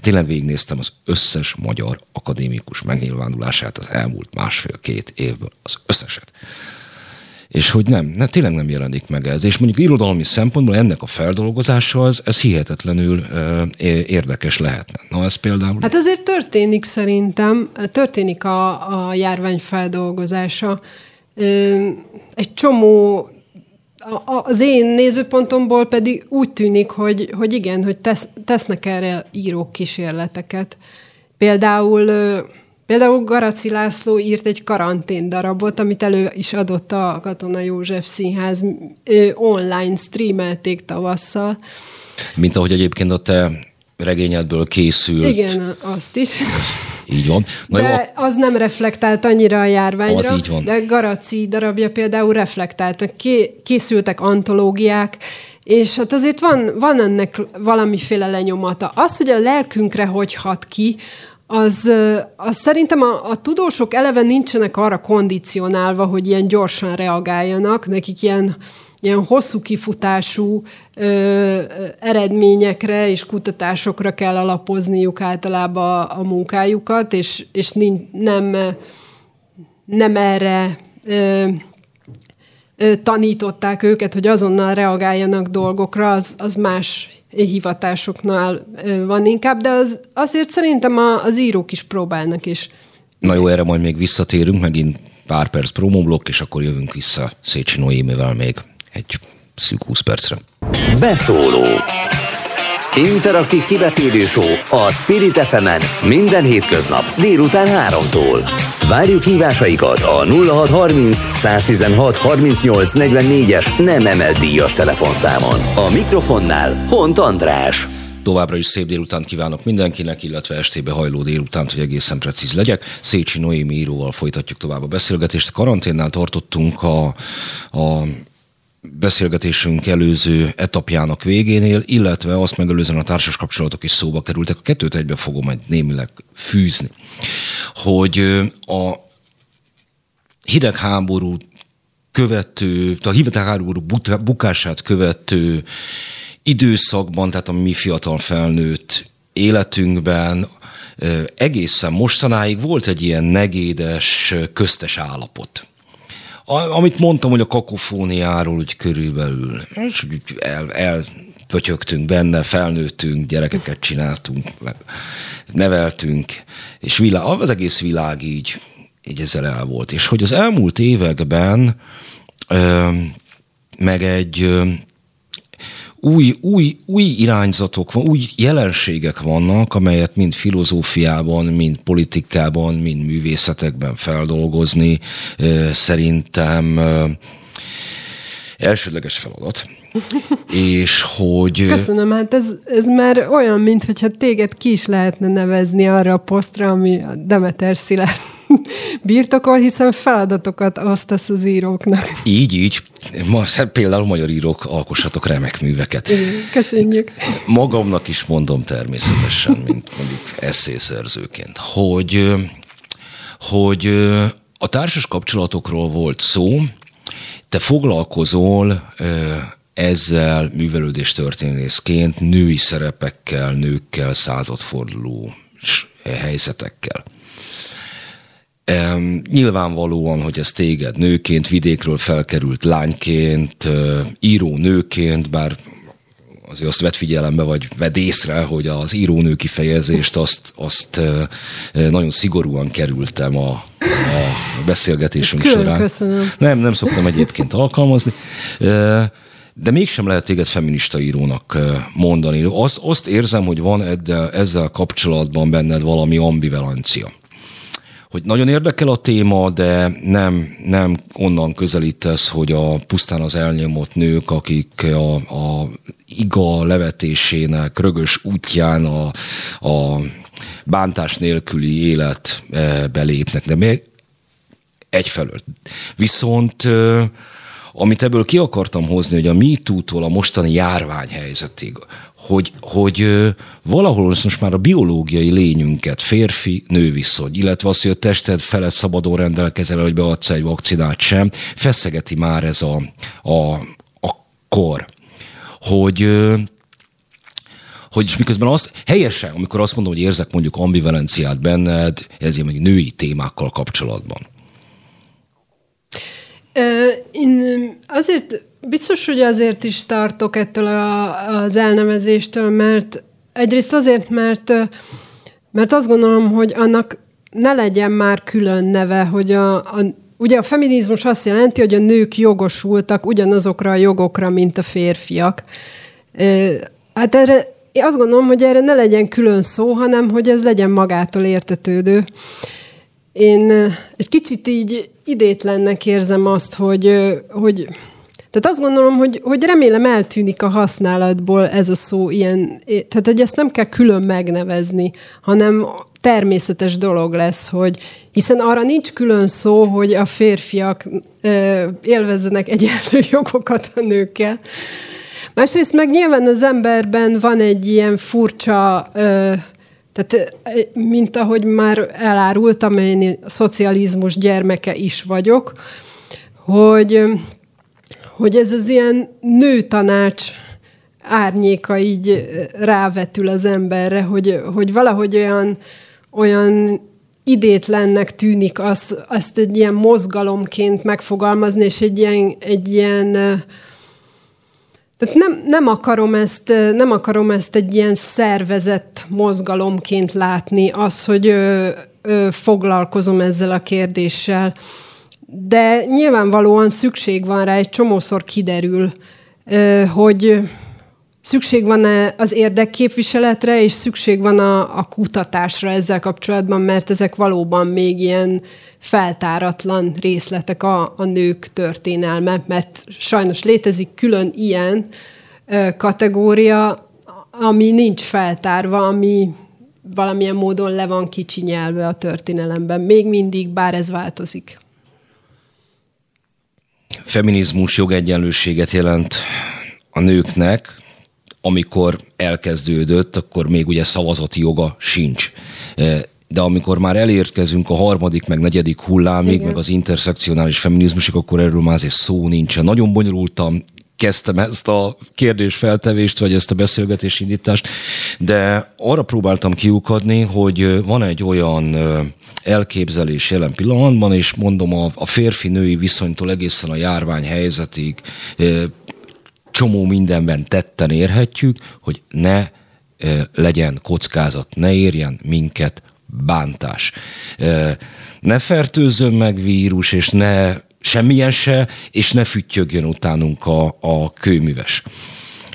Tényleg végignéztem az összes magyar akadémikus megnyilvánulását az elmúlt másfél-két évből, az összeset és hogy nem, nem, tényleg nem jelenik meg ez. És mondjuk irodalmi szempontból ennek a feldolgozása az, ez hihetetlenül uh, érdekes lehetne. Na ez például... Hát azért történik szerintem, történik a, a járvány feldolgozása. Egy csomó az én nézőpontomból pedig úgy tűnik, hogy, hogy igen, hogy tesz, tesznek erre írók kísérleteket. Például Például Garaci László írt egy karantén darabot, amit elő is adott a Katona József Színház, online streamelték tavasszal. Mint ahogy egyébként a te regényedből készült. Igen, azt is. Így van. Na de jó, az nem reflektált annyira a járványra. Az így van. De Garaci darabja például reflektált. Készültek antológiák, és hát azért van, van ennek valamiféle lenyomata. Az, hogy a lelkünkre hogy hat ki, az, az szerintem a, a tudósok eleve nincsenek arra kondicionálva, hogy ilyen gyorsan reagáljanak, nekik ilyen, ilyen hosszú kifutású ö, eredményekre és kutatásokra kell alapozniuk általában a, a munkájukat, és, és nincs, nem, nem erre ö, ö, tanították őket, hogy azonnal reagáljanak dolgokra, az, az más hivatásoknál van inkább, de az, azért szerintem a, az írók is próbálnak is. Na jó, erre majd még visszatérünk, megint pár perc promóblokk, és akkor jövünk vissza Szécsi Noémivel még egy szűk 20 percre. Beszóló Interaktív kibeszélő a Spirit fm minden hétköznap délután 3-tól. Várjuk hívásaikat a 0630 116 38 44-es nem emelt díjas telefonszámon. A mikrofonnál Hont András. Továbbra is szép délután kívánok mindenkinek, illetve estébe hajló délután, hogy egészen precíz legyek. Szécsi Noémi íróval folytatjuk tovább a beszélgetést. Karanténnál tartottunk a, a beszélgetésünk előző etapjának végénél, illetve azt megelőzően a társas kapcsolatok is szóba kerültek. A kettőt egybe fogom egy némileg fűzni, hogy a hidegháború követő, a hidegháború bukását követő időszakban, tehát a mi fiatal felnőtt életünkben egészen mostanáig volt egy ilyen negédes, köztes állapot amit mondtam, hogy a kakofóniáról úgy körülbelül, és el, el pötyögtünk benne, felnőttünk, gyerekeket csináltunk, neveltünk, és világ, az egész világ így, így ezzel el volt. És hogy az elmúlt években ö, meg egy új, új, új irányzatok, új jelenségek vannak, amelyet mind filozófiában, mind politikában, mind művészetekben feldolgozni szerintem elsődleges feladat. és hogy... Köszönöm, hát ez, ez már olyan, mintha téged ki is lehetne nevezni arra a posztra, ami a Demeter Szilárd birtokol, hiszen feladatokat osztasz az íróknak. Így, így. Ma, például magyar írók alkossatok remek műveket. Igen, köszönjük. Magamnak is mondom természetesen, mint mondjuk eszészerzőként, hogy, hogy a társas kapcsolatokról volt szó, te foglalkozol ezzel művelődés történészként női szerepekkel, nőkkel, századforduló helyzetekkel. Nyilvánvalóan, hogy ez téged nőként, vidékről felkerült lányként, író nőként, bár azért azt vett figyelembe, vagy vedd észre, hogy az írónő kifejezést azt, azt nagyon szigorúan kerültem a, a beszélgetésünk Ezt során. Köszönöm. Nem, nem szoktam egyébként alkalmazni. De mégsem lehet téged feminista írónak mondani. Azt, azt érzem, hogy van ezzel, ezzel kapcsolatban benned valami ambivalencia hogy nagyon érdekel a téma, de nem, nem onnan közelítesz, hogy a pusztán az elnyomott nők, akik a, a iga levetésének rögös útján a, a bántás nélküli életbe lépnek. De még egyfelől. Viszont amit ebből ki akartam hozni, hogy a MeToo-tól a mostani járványhelyzetig, hogy, hogy valahol most már a biológiai lényünket, férfi-nő viszony, illetve az, hogy a tested felett szabadon rendelkezel, hogy beadsz egy vakcinát sem, feszegeti már ez a, a, a kor. Hogy hogy is miközben azt helyesen, amikor azt mondom, hogy érzek mondjuk ambivalenciát benned, ez ilyen női témákkal kapcsolatban. Én azért biztos, hogy azért is tartok ettől a, az elnevezéstől, mert egyrészt azért, mert, mert azt gondolom, hogy annak ne legyen már külön neve, hogy a, a Ugye a feminizmus azt jelenti, hogy a nők jogosultak ugyanazokra a jogokra, mint a férfiak. Hát erre, én azt gondolom, hogy erre ne legyen külön szó, hanem hogy ez legyen magától értetődő. Én egy kicsit így idétlennek érzem azt, hogy, hogy tehát azt gondolom, hogy, hogy remélem eltűnik a használatból ez a szó ilyen, tehát hogy ezt nem kell külön megnevezni, hanem természetes dolog lesz, hogy hiszen arra nincs külön szó, hogy a férfiak ö, élvezzenek egyenlő jogokat a nőkkel. Másrészt meg nyilván az emberben van egy ilyen furcsa ö, tehát, mint ahogy már elárultam, én szocializmus gyermeke is vagyok, hogy, hogy ez az ilyen nőtanács árnyéka így rávetül az emberre, hogy, hogy valahogy olyan, olyan idétlennek tűnik az, azt egy ilyen mozgalomként megfogalmazni, és egy ilyen, egy ilyen tehát nem, nem, akarom ezt, nem akarom ezt egy ilyen szervezett mozgalomként látni, az, hogy ö, ö, foglalkozom ezzel a kérdéssel. De nyilvánvalóan szükség van rá, egy csomószor kiderül, hogy szükség van -e az érdekképviseletre, és szükség van a, a kutatásra ezzel kapcsolatban, mert ezek valóban még ilyen feltáratlan részletek a, a nők történelme, mert sajnos létezik külön ilyen kategória, ami nincs feltárva, ami valamilyen módon le van kicsinyelve a történelemben. Még mindig, bár ez változik. Feminizmus jogegyenlőséget jelent a nőknek, amikor elkezdődött, akkor még ugye szavazati joga sincs de amikor már elérkezünk a harmadik, meg negyedik hullámig, Igen. meg az interszekcionális feminizmusig, akkor erről már azért szó nincsen. Nagyon bonyolultam kezdtem ezt a kérdésfeltevést, vagy ezt a beszélgetés indítást, de arra próbáltam kiukadni, hogy van egy olyan elképzelés jelen pillanatban, és mondom a, a férfi-női viszonytól egészen a járvány helyzetig csomó mindenben tetten érhetjük, hogy ne legyen kockázat, ne érjen minket bántás. Ne fertőzzön meg vírus, és ne semmilyen se, és ne füttyögjön utánunk a, a kőműves.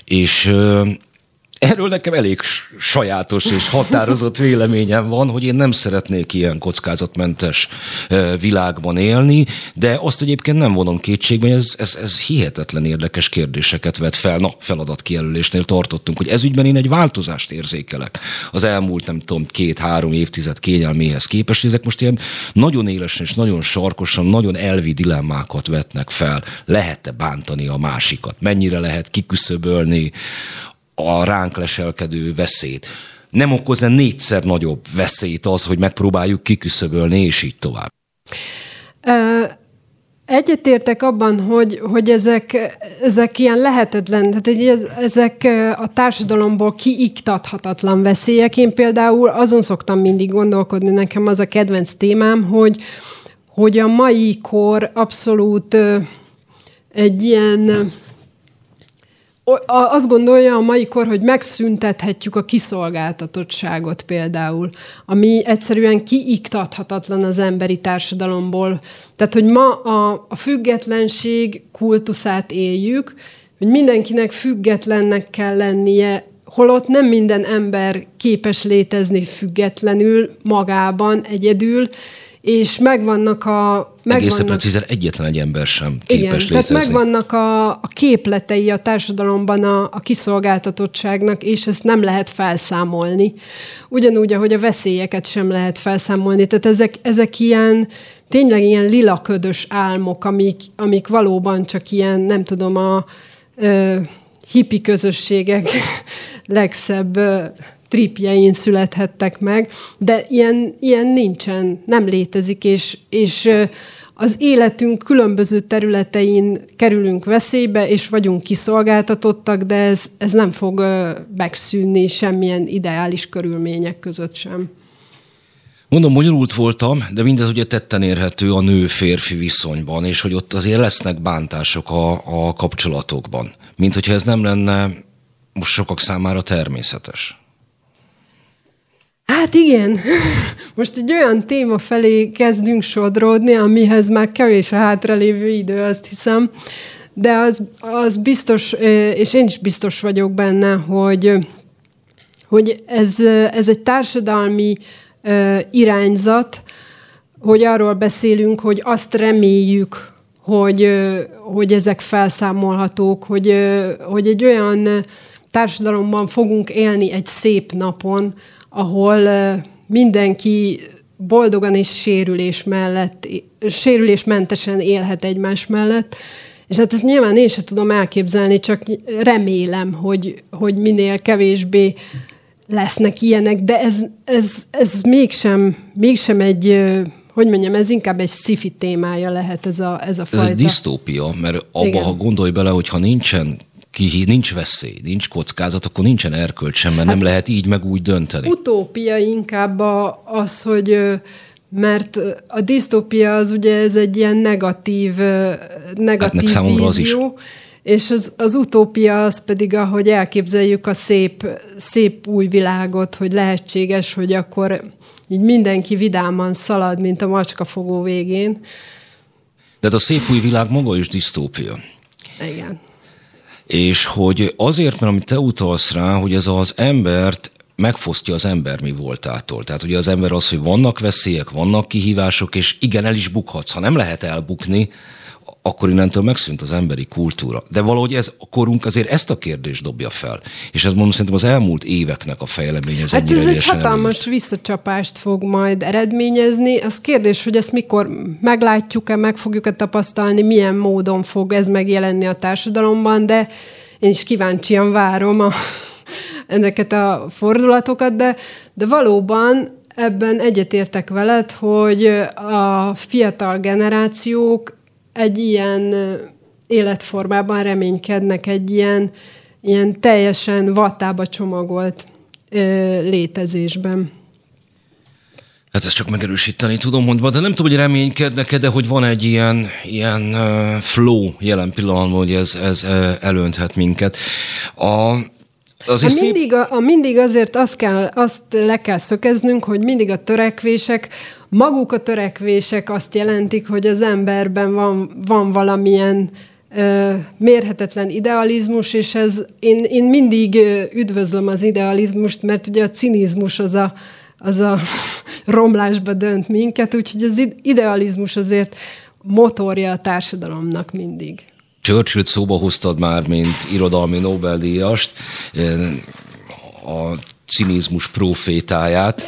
És Erről nekem elég sajátos és határozott véleményem van, hogy én nem szeretnék ilyen kockázatmentes világban élni, de azt egyébként nem vonom kétségbe, hogy ez, ez, ez hihetetlen érdekes kérdéseket vet fel. Na, feladatkijelölésnél tartottunk, hogy ezügyben én egy változást érzékelek az elmúlt, nem tudom, két-három évtized kényelméhez képest, hogy ezek most ilyen nagyon élesen és nagyon sarkosan, nagyon elvi dilemmákat vetnek fel. Lehet-e bántani a másikat? Mennyire lehet kiküszöbölni a ránk leselkedő veszélyt. Nem okoz-e négyszer nagyobb veszélyt az, hogy megpróbáljuk kiküszöbölni, és így tovább? Egyetértek abban, hogy, hogy ezek, ezek ilyen lehetetlen, tehát ezek a társadalomból kiiktathatatlan veszélyek. Én például azon szoktam mindig gondolkodni, nekem az a kedvenc témám, hogy, hogy a mai kor abszolút egy ilyen azt gondolja a mai kor, hogy megszüntethetjük a kiszolgáltatottságot például, ami egyszerűen kiiktathatatlan az emberi társadalomból. Tehát, hogy ma a, a függetlenség kultuszát éljük, hogy mindenkinek függetlennek kell lennie, holott nem minden ember képes létezni függetlenül, magában, egyedül, és megvannak a... Megvannak, Egészen precízen egyetlen egy ember sem képes igen, létezni. tehát megvannak a, a képletei a társadalomban a, a kiszolgáltatottságnak, és ezt nem lehet felszámolni. Ugyanúgy, ahogy a veszélyeket sem lehet felszámolni. Tehát ezek, ezek ilyen, tényleg ilyen lilaködös álmok, amik, amik valóban csak ilyen, nem tudom, a ö, hippi közösségek legszebb tripjein születhettek meg, de ilyen, ilyen nincsen, nem létezik, és, és az életünk különböző területein kerülünk veszélybe, és vagyunk kiszolgáltatottak, de ez, ez nem fog megszűnni semmilyen ideális körülmények között sem. Mondom, bonyolult voltam, de mindez ugye tetten érhető a nő-férfi viszonyban, és hogy ott azért lesznek bántások a, a kapcsolatokban. Mint hogyha ez nem lenne most sokak számára természetes. Hát igen, most egy olyan téma felé kezdünk sodródni, amihez már kevés a hátralévő idő, azt hiszem, de az, az biztos, és én is biztos vagyok benne, hogy, hogy ez, ez egy társadalmi irányzat, hogy arról beszélünk, hogy azt reméljük, hogy, hogy ezek felszámolhatók, hogy, hogy egy olyan társadalomban fogunk élni egy szép napon, ahol mindenki boldogan és sérülés mellett, sérülésmentesen élhet egymás mellett. És hát ezt nyilván én sem tudom elképzelni, csak remélem, hogy, hogy minél kevésbé lesznek ilyenek, de ez, ez, ez mégsem, mégsem egy, hogy mondjam, ez inkább egy sci témája lehet ez a, ez a fajta. Ez egy disztópia, mert abba, ha gondolj bele, hogy ha nincsen ki, nincs veszély, nincs kockázat, akkor nincsen erkölcs sem, mert hát nem lehet így meg úgy dönteni. Utópia inkább az, hogy mert a disztópia az ugye ez egy ilyen negatív, negatív hát vízió, az és az, az utópia az pedig, ahogy elképzeljük a szép, szép új világot, hogy lehetséges, hogy akkor így mindenki vidáman szalad, mint a macskafogó végén. De a szép új világ maga is disztópia. Igen és hogy azért, mert amit te utalsz rá, hogy ez az embert megfosztja az ember mi voltától. Tehát ugye az ember az, hogy vannak veszélyek, vannak kihívások, és igen, el is bukhatsz. Ha nem lehet elbukni, akkor innentől megszűnt az emberi kultúra. De valahogy ez a korunk azért ezt a kérdést dobja fel. És ez mondom, szerintem az elmúlt éveknek a fejlemény. Ez hát ez egy hatalmas előtt. visszacsapást fog majd eredményezni. Az kérdés, hogy ezt mikor meglátjuk-e, meg fogjuk-e tapasztalni, milyen módon fog ez megjelenni a társadalomban, de én is kíváncsian várom a, ezeket a fordulatokat, de, de valóban ebben egyetértek veled, hogy a fiatal generációk egy ilyen életformában reménykednek, egy ilyen, ilyen teljesen vatába csomagolt ö, létezésben. Hát ezt csak megerősíteni tudom mondva, de nem tudom, hogy reménykednek-e, de hogy van egy ilyen, ilyen flow jelen pillanatban, hogy ez, ez elönthet minket. A, Azért a mindig, a, a mindig azért azt, kell, azt le kell szökeznünk, hogy mindig a törekvések, maguk a törekvések azt jelentik, hogy az emberben van, van valamilyen mérhetetlen idealizmus, és ez, én, én mindig üdvözlöm az idealizmust, mert ugye a cinizmus az a, az a romlásba dönt minket, úgyhogy az idealizmus azért motorja a társadalomnak mindig. Churchill-t szóba hoztad már, mint irodalmi Nobel-díjast, a cinizmus profétáját.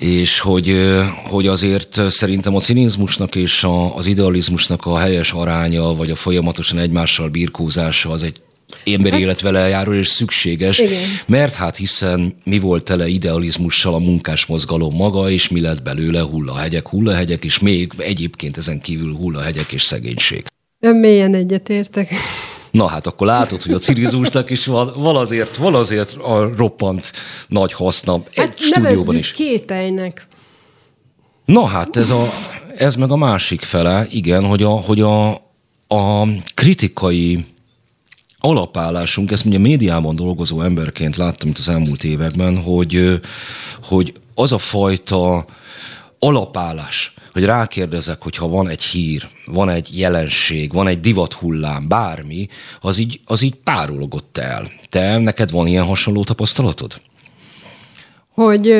És hogy, hogy azért szerintem a cinizmusnak és a, az idealizmusnak a helyes aránya, vagy a folyamatosan egymással birkózása az egy emberi hát, élet vele járó és szükséges, igen. mert hát hiszen mi volt tele idealizmussal a munkás mozgalom maga, és mi lett belőle hullahegyek, hullahegyek, és még egyébként ezen kívül hullahegyek és szegénység. Mélyen egyetértek. Na hát akkor látod, hogy a cirizmusnak is van, van, azért, van azért a roppant nagy haszna egy hát stúdióban is. kételynek. Na hát ez, a, ez meg a másik fele, igen, hogy a, hogy a, a kritikai alapállásunk, ezt ugye médiában dolgozó emberként láttam itt az elmúlt években, hogy, hogy az a fajta alapállás, hogy rákérdezek, hogyha van egy hír, van egy jelenség, van egy divathullám, bármi, az így, az így párologott el. Te, neked van ilyen hasonló tapasztalatod? Hogy,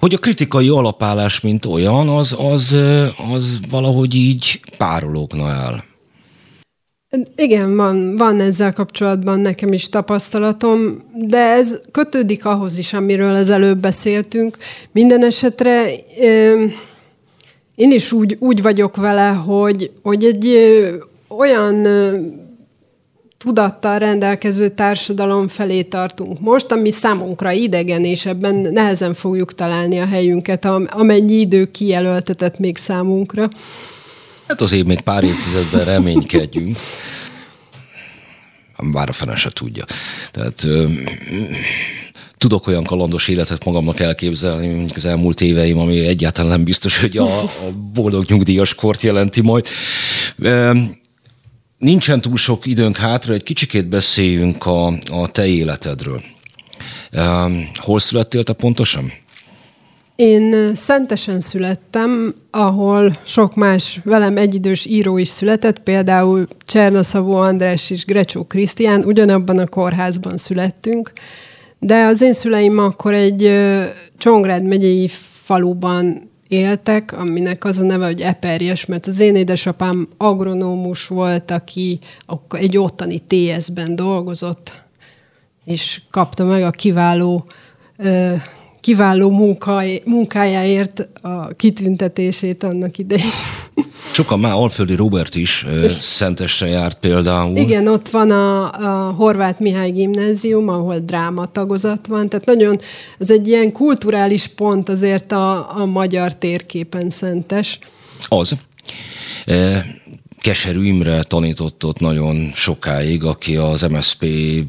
hogy a kritikai alapállás, mint olyan, az, az, az valahogy így párologna el. Igen, van, van ezzel kapcsolatban nekem is tapasztalatom, de ez kötődik ahhoz is, amiről az előbb beszéltünk. Minden esetre én is úgy, úgy vagyok vele, hogy, hogy egy olyan tudattal rendelkező társadalom felé tartunk most, ami számunkra idegen, és ebben nehezen fogjuk találni a helyünket, amennyi idő kijelöltetett még számunkra. Hát azért még pár évtizedben reménykedjünk. Bár a fene se tudja. Tehát tudok olyan kalandos életet magamnak elképzelni, mondjuk az elmúlt éveim, ami egyáltalán nem biztos, hogy a, a boldog nyugdíjas kort jelenti majd. Nincsen túl sok időnk hátra, egy kicsikét beszéljünk a, a te életedről. Hol születtél te pontosan? Én szentesen születtem, ahol sok más velem egyidős író is született, például Csernaszavó András és Grecsó Krisztián, ugyanabban a kórházban születtünk, de az én szüleim akkor egy Csongrád megyei faluban éltek, aminek az a neve, hogy Eperjes, mert az én édesapám agronómus volt, aki egy ottani TS-ben dolgozott, és kapta meg a kiváló kiváló munka, munkájáért a kitüntetését annak idején. Sokan már Alföldi Robert is Szentesre járt például. Igen, ott van a, a Horváth Mihály Gimnázium, ahol dráma tagozat van, tehát nagyon, ez egy ilyen kulturális pont azért a, a magyar térképen Szentes. Az. Keserű Imre tanított ott nagyon sokáig, aki az MSZP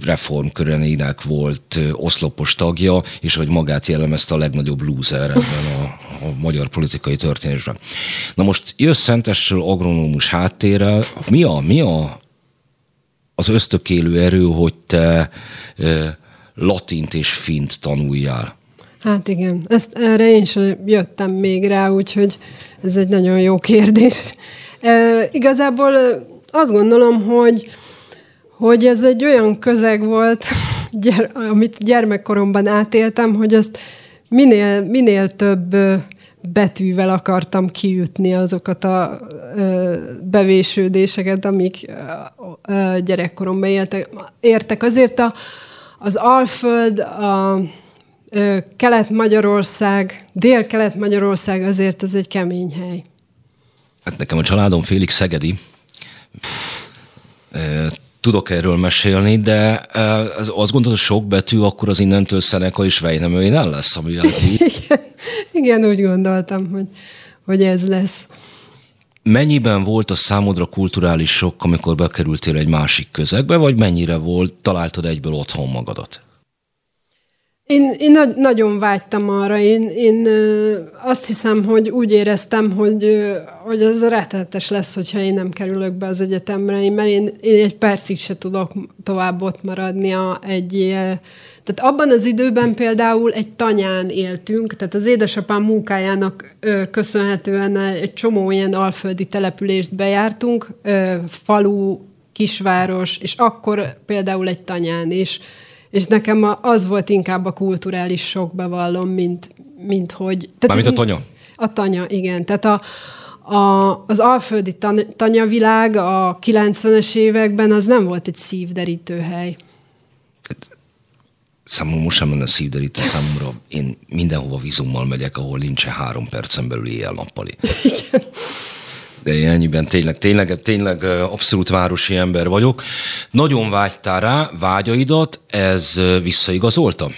reformkörenének volt oszlopos tagja, és hogy magát jellemezte a legnagyobb loser ebben a, a magyar politikai történésben. Na most jössz Szentesről agronómus háttérrel, mi a, mi a az ösztökélő erő, hogy te e, latint és fint tanuljál? Hát igen, ezt erre én sem jöttem még rá, úgyhogy ez egy nagyon jó kérdés. Igazából azt gondolom, hogy, hogy ez egy olyan közeg volt, gyere, amit gyermekkoromban átéltem, hogy ezt minél, minél több betűvel akartam kiütni azokat a bevésődéseket, amik gyerekkoromban éltek, értek. Azért a, az Alföld, a Kelet-Magyarország, Dél-Kelet-Magyarország azért az egy kemény hely. Hát nekem a családom félig szegedi. Tudok erről mesélni, de azt gondolod, hogy sok betű, akkor az innentől Szeneka és el lesz, ami igen, igen, úgy gondoltam, hogy, hogy ez lesz. Mennyiben volt a számodra kulturális sok, amikor bekerültél egy másik közegbe, vagy mennyire volt, találtad egyből otthon magadat? Én, én nagy, nagyon vágytam arra. Én, én azt hiszem, hogy úgy éreztem, hogy, hogy az rettenetes lesz, hogyha én nem kerülök be az egyetemre, mert én, én egy percig se tudok tovább ott maradni a, egy tehát abban az időben például egy tanyán éltünk, tehát az édesapám munkájának ö, köszönhetően egy csomó ilyen alföldi települést bejártunk, ö, falu, kisváros, és akkor például egy tanyán is. És nekem az volt inkább a kulturális sok, bevallom, mint, mint hogy... Tehát Mármint a tanya? A tanya, igen. Tehát a, a, az alföldi tanyavilág a 90-es években az nem volt egy szívderítő hely számomra most sem lenne szívderítő számomra. Én mindenhova vízummal megyek, ahol nincsen három percen belül éjjel-nappali. De én ennyiben tényleg, tényleg, tényleg abszolút városi ember vagyok. Nagyon vágytál rá, vágyaidat, ez visszaigazolta?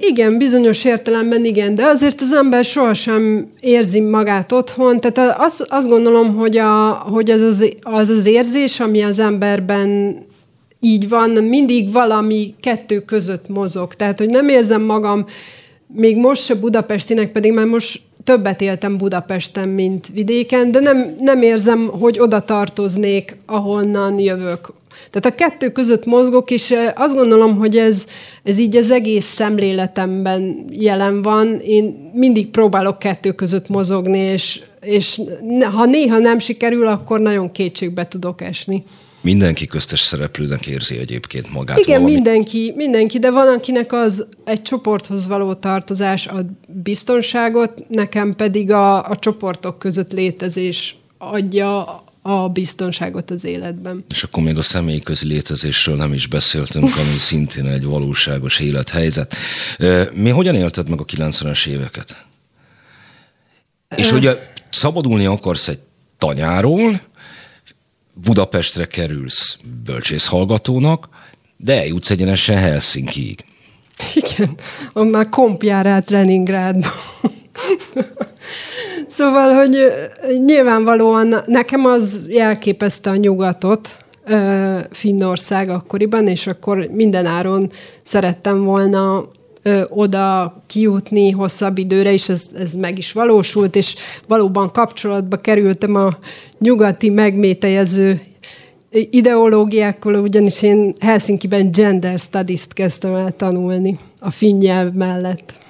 igen, bizonyos értelemben igen, de azért az ember sohasem érzi magát otthon. Tehát azt, azt gondolom, hogy, a, hogy az, az, az az érzés, ami az emberben így van, mindig valami kettő között mozog. Tehát, hogy nem érzem magam még most se budapestinek, pedig már most többet éltem Budapesten, mint vidéken, de nem, nem érzem, hogy oda tartoznék, ahonnan jövök. Tehát a kettő között mozgok, és azt gondolom, hogy ez, ez így az egész szemléletemben jelen van. Én mindig próbálok kettő között mozogni, és, és ha néha nem sikerül, akkor nagyon kétségbe tudok esni. Mindenki köztes szereplőnek érzi egyébként magát. Igen, valami. mindenki, mindenki, de van, akinek az egy csoporthoz való tartozás a biztonságot, nekem pedig a, a csoportok között létezés adja a biztonságot az életben. És akkor még a személyi közi létezésről nem is beszéltünk, ami szintén egy valóságos élethelyzet. Mi hogyan élted meg a 90-es éveket? És ugye szabadulni akarsz egy tanyáról, Budapestre kerülsz bölcsészhallgatónak, de eljutsz egyenesen Helsinki-ig. Igen, már kompjár át Leningrádba. szóval, hogy nyilvánvalóan nekem az jelképezte a nyugatot, Finnország akkoriban, és akkor minden áron szerettem volna ö, oda kijutni hosszabb időre, és ez, ez meg is valósult, és valóban kapcsolatba kerültem a nyugati megmétejező ideológiákkal, ugyanis én Helsinki-ben gender studies-t kezdtem el tanulni a finn nyelv mellett.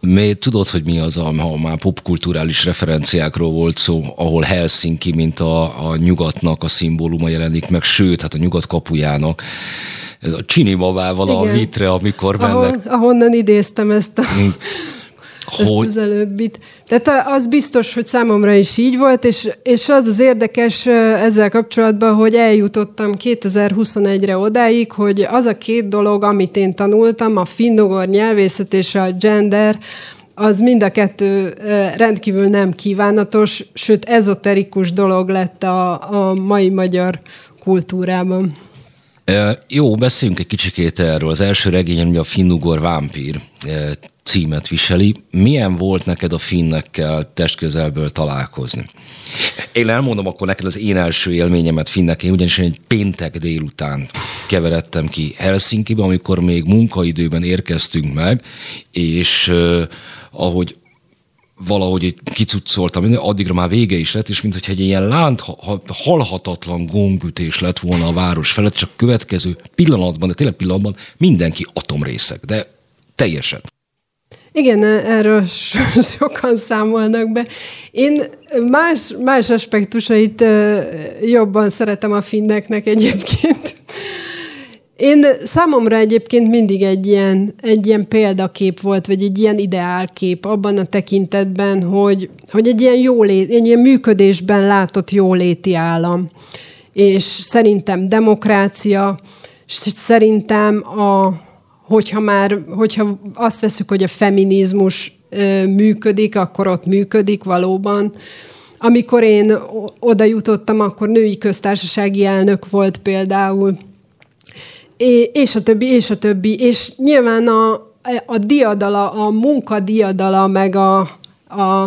Mi, tudod, hogy mi az, ha már popkulturális referenciákról volt szó, ahol Helsinki, mint a, a nyugatnak a szimbóluma jelenik meg, sőt, hát a nyugat kapujának ez a csinimavával a vitre, amikor mennek. Ahol, ahonnan idéztem ezt a... Ezt hogy? az előbbit. Tehát az biztos, hogy számomra is így volt, és, és az az érdekes ezzel kapcsolatban, hogy eljutottam 2021-re odáig, hogy az a két dolog, amit én tanultam, a finnugor nyelvészet és a gender, az mind a kettő rendkívül nem kívánatos, sőt ezoterikus dolog lett a, a mai magyar kultúrában. Jó, beszéljünk egy kicsikét erről. Az első regényen ugye a Finnugor vámpír címet viseli. Milyen volt neked a finnekkel testközelből találkozni? Én elmondom akkor neked az én első élményemet finnek. Én ugyanis egy péntek délután keveredtem ki Helsinki-be, amikor még munkaidőben érkeztünk meg, és uh, ahogy valahogy kicuccoltam, addigra már vége is lett, és mintha egy ilyen lánt, halhatatlan gongütés lett volna a város felett, csak következő pillanatban, de tényleg pillanatban mindenki atomrészek, de teljesen. Igen, erről so- sokan számolnak be. Én más, más aspektusait jobban szeretem a finneknek egyébként. Én számomra egyébként mindig egy ilyen, egy ilyen példakép volt, vagy egy ilyen ideálkép abban a tekintetben, hogy, hogy egy ilyen jólét, egy ilyen működésben látott jóléti állam. És szerintem demokrácia, és szerintem a, hogyha már, hogyha azt veszük, hogy a feminizmus működik, akkor ott működik valóban. Amikor én oda jutottam, akkor női köztársasági elnök volt például, és a többi, és a többi. És nyilván a, a diadala, a munka diadala, meg a, a,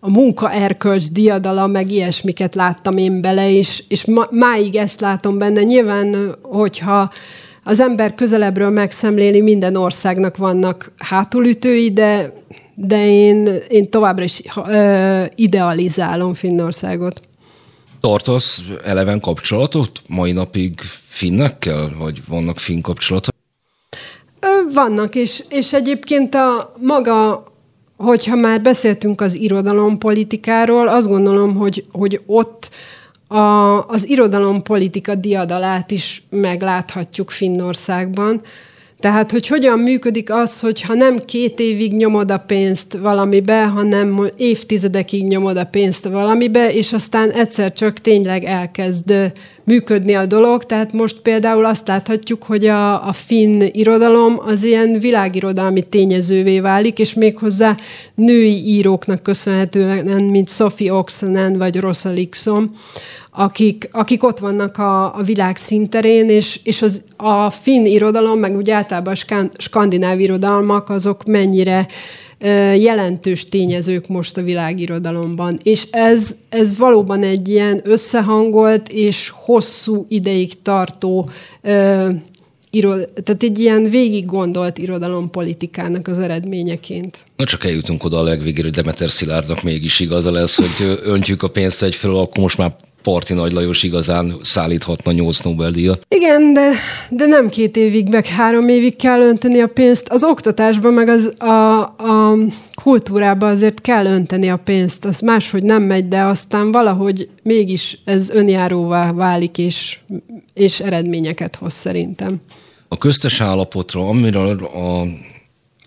a munkaerkölcs diadala, meg ilyesmiket láttam én bele, és, és ma, máig ezt látom benne. Nyilván, hogyha az ember közelebbről megszemléli, minden országnak vannak hátulütői, de, de én, én továbbra is ö, idealizálom Finnországot. Tartasz eleven kapcsolatot mai napig finnekkel, vagy vannak finn kapcsolatok? Vannak, és, és egyébként a maga, hogyha már beszéltünk az irodalompolitikáról, azt gondolom, hogy, hogy ott a, az irodalompolitika diadalát is megláthatjuk Finnországban. Tehát, hogy hogyan működik az, hogyha nem két évig nyomod a pénzt valamibe, hanem évtizedekig nyomod a pénzt valamibe, és aztán egyszer csak tényleg elkezd működni a dolog. Tehát most például azt láthatjuk, hogy a, a finn irodalom az ilyen világirodalmi tényezővé válik, és méghozzá női íróknak köszönhetően, mint Sophie Oxenen vagy Rosa Liksom, akik, akik ott vannak a, a világ szinterén, és, és az, a finn irodalom, meg úgy általában a skandináv irodalmak, azok mennyire jelentős tényezők most a világirodalomban. És ez, ez valóban egy ilyen összehangolt és hosszú ideig tartó irod, tehát egy ilyen végig gondolt irodalompolitikának az eredményeként. Na csak eljutunk oda a legvégére, hogy Demeter Szilárdnak mégis igaza lesz, hogy öntjük a pénzt egyfelől, akkor most már Parti Nagy Lajos igazán szállíthatna nyolc Nobel-díjat. Igen, de, de nem két évig, meg három évig kell önteni a pénzt. Az oktatásban, meg az, a, a kultúrában azért kell önteni a pénzt. Az máshogy nem megy, de aztán valahogy mégis ez önjáróvá válik, és, és eredményeket hoz szerintem. A köztes állapotra, amiről a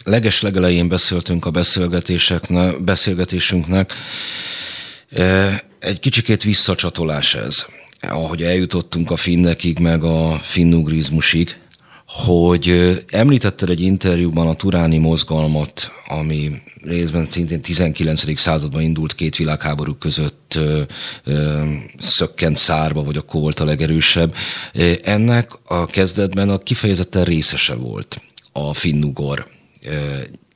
leges legelején beszéltünk a beszélgetéseknek, beszélgetésünknek, eh, egy kicsikét visszacsatolás ez, ahogy eljutottunk a finnekig, meg a finnugrizmusig, hogy említetted egy interjúban a turáni mozgalmat, ami részben szintén 19. században indult két világháború között ö, ö, szökkent szárba, vagy akkor volt a legerősebb. Ennek a kezdetben a kifejezetten részese volt a finnugor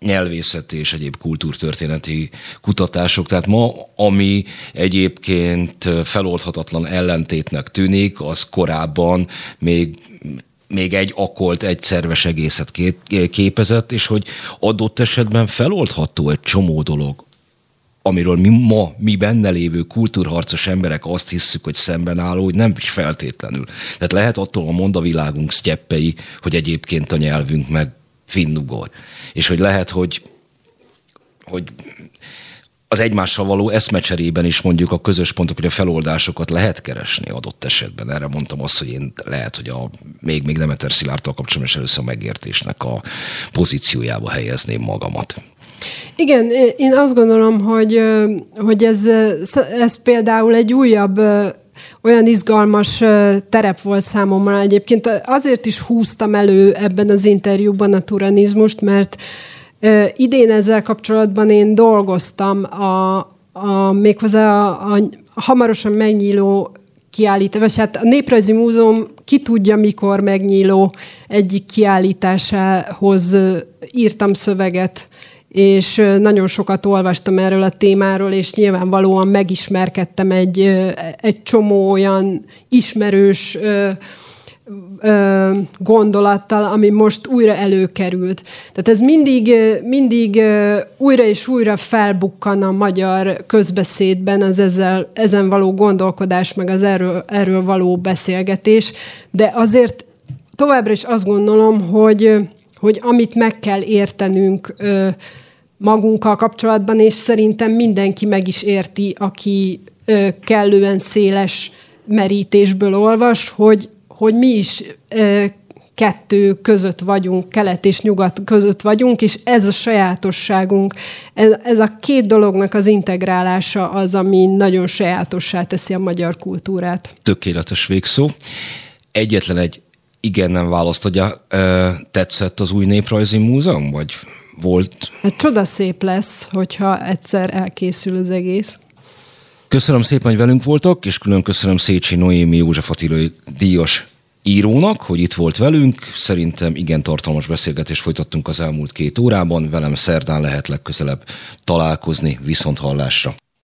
nyelvészeti és egyéb kultúrtörténeti kutatások. Tehát ma, ami egyébként feloldhatatlan ellentétnek tűnik, az korábban még még egy akolt, egy szerves egészet képezett, és hogy adott esetben feloldható egy csomó dolog, amiről mi ma, mi benne lévő kultúrharcos emberek azt hisszük, hogy szemben álló, hogy nem is feltétlenül. Tehát lehet attól a mondavilágunk sztyeppei, hogy egyébként a nyelvünk meg finnugor. És hogy lehet, hogy, hogy az egymással való eszmecserében is mondjuk a közös pontok, hogy a feloldásokat lehet keresni adott esetben. Erre mondtam azt, hogy én lehet, hogy a, még, még Demeter Szilárdtól kapcsolatban is először a megértésnek a pozíciójába helyezném magamat. Igen, én azt gondolom, hogy, hogy ez, ez például egy újabb olyan izgalmas terep volt számomra egyébként. Azért is húztam elő ebben az interjúban a turanizmust, mert idén ezzel kapcsolatban én dolgoztam a, a méghozzá a, a hamarosan megnyíló kiállítás, hát a Néprajzi Múzeum ki tudja, mikor megnyíló egyik kiállításához írtam szöveget és nagyon sokat olvastam erről a témáról, és nyilvánvalóan megismerkedtem egy, egy csomó olyan ismerős gondolattal, ami most újra előkerült. Tehát ez mindig, mindig újra és újra felbukkan a magyar közbeszédben az ezzel, ezen való gondolkodás, meg az erről, erről való beszélgetés, de azért továbbra is azt gondolom, hogy hogy amit meg kell értenünk magunkkal kapcsolatban, és szerintem mindenki meg is érti, aki kellően széles merítésből olvas, hogy, hogy mi is kettő között vagyunk, kelet és nyugat között vagyunk, és ez a sajátosságunk, ez, ez a két dolognak az integrálása az, ami nagyon sajátossá teszi a magyar kultúrát. Tökéletes végszó. Egyetlen egy igen nem választ adja. Tetszett az új néprajzi múzeum, vagy volt? Hát csoda szép lesz, hogyha egyszer elkészül az egész. Köszönöm szépen, hogy velünk voltak, és külön köszönöm Szécsi Noémi József Attilai díjas írónak, hogy itt volt velünk. Szerintem igen tartalmas beszélgetést folytattunk az elmúlt két órában. Velem szerdán lehet legközelebb találkozni viszont hallásra.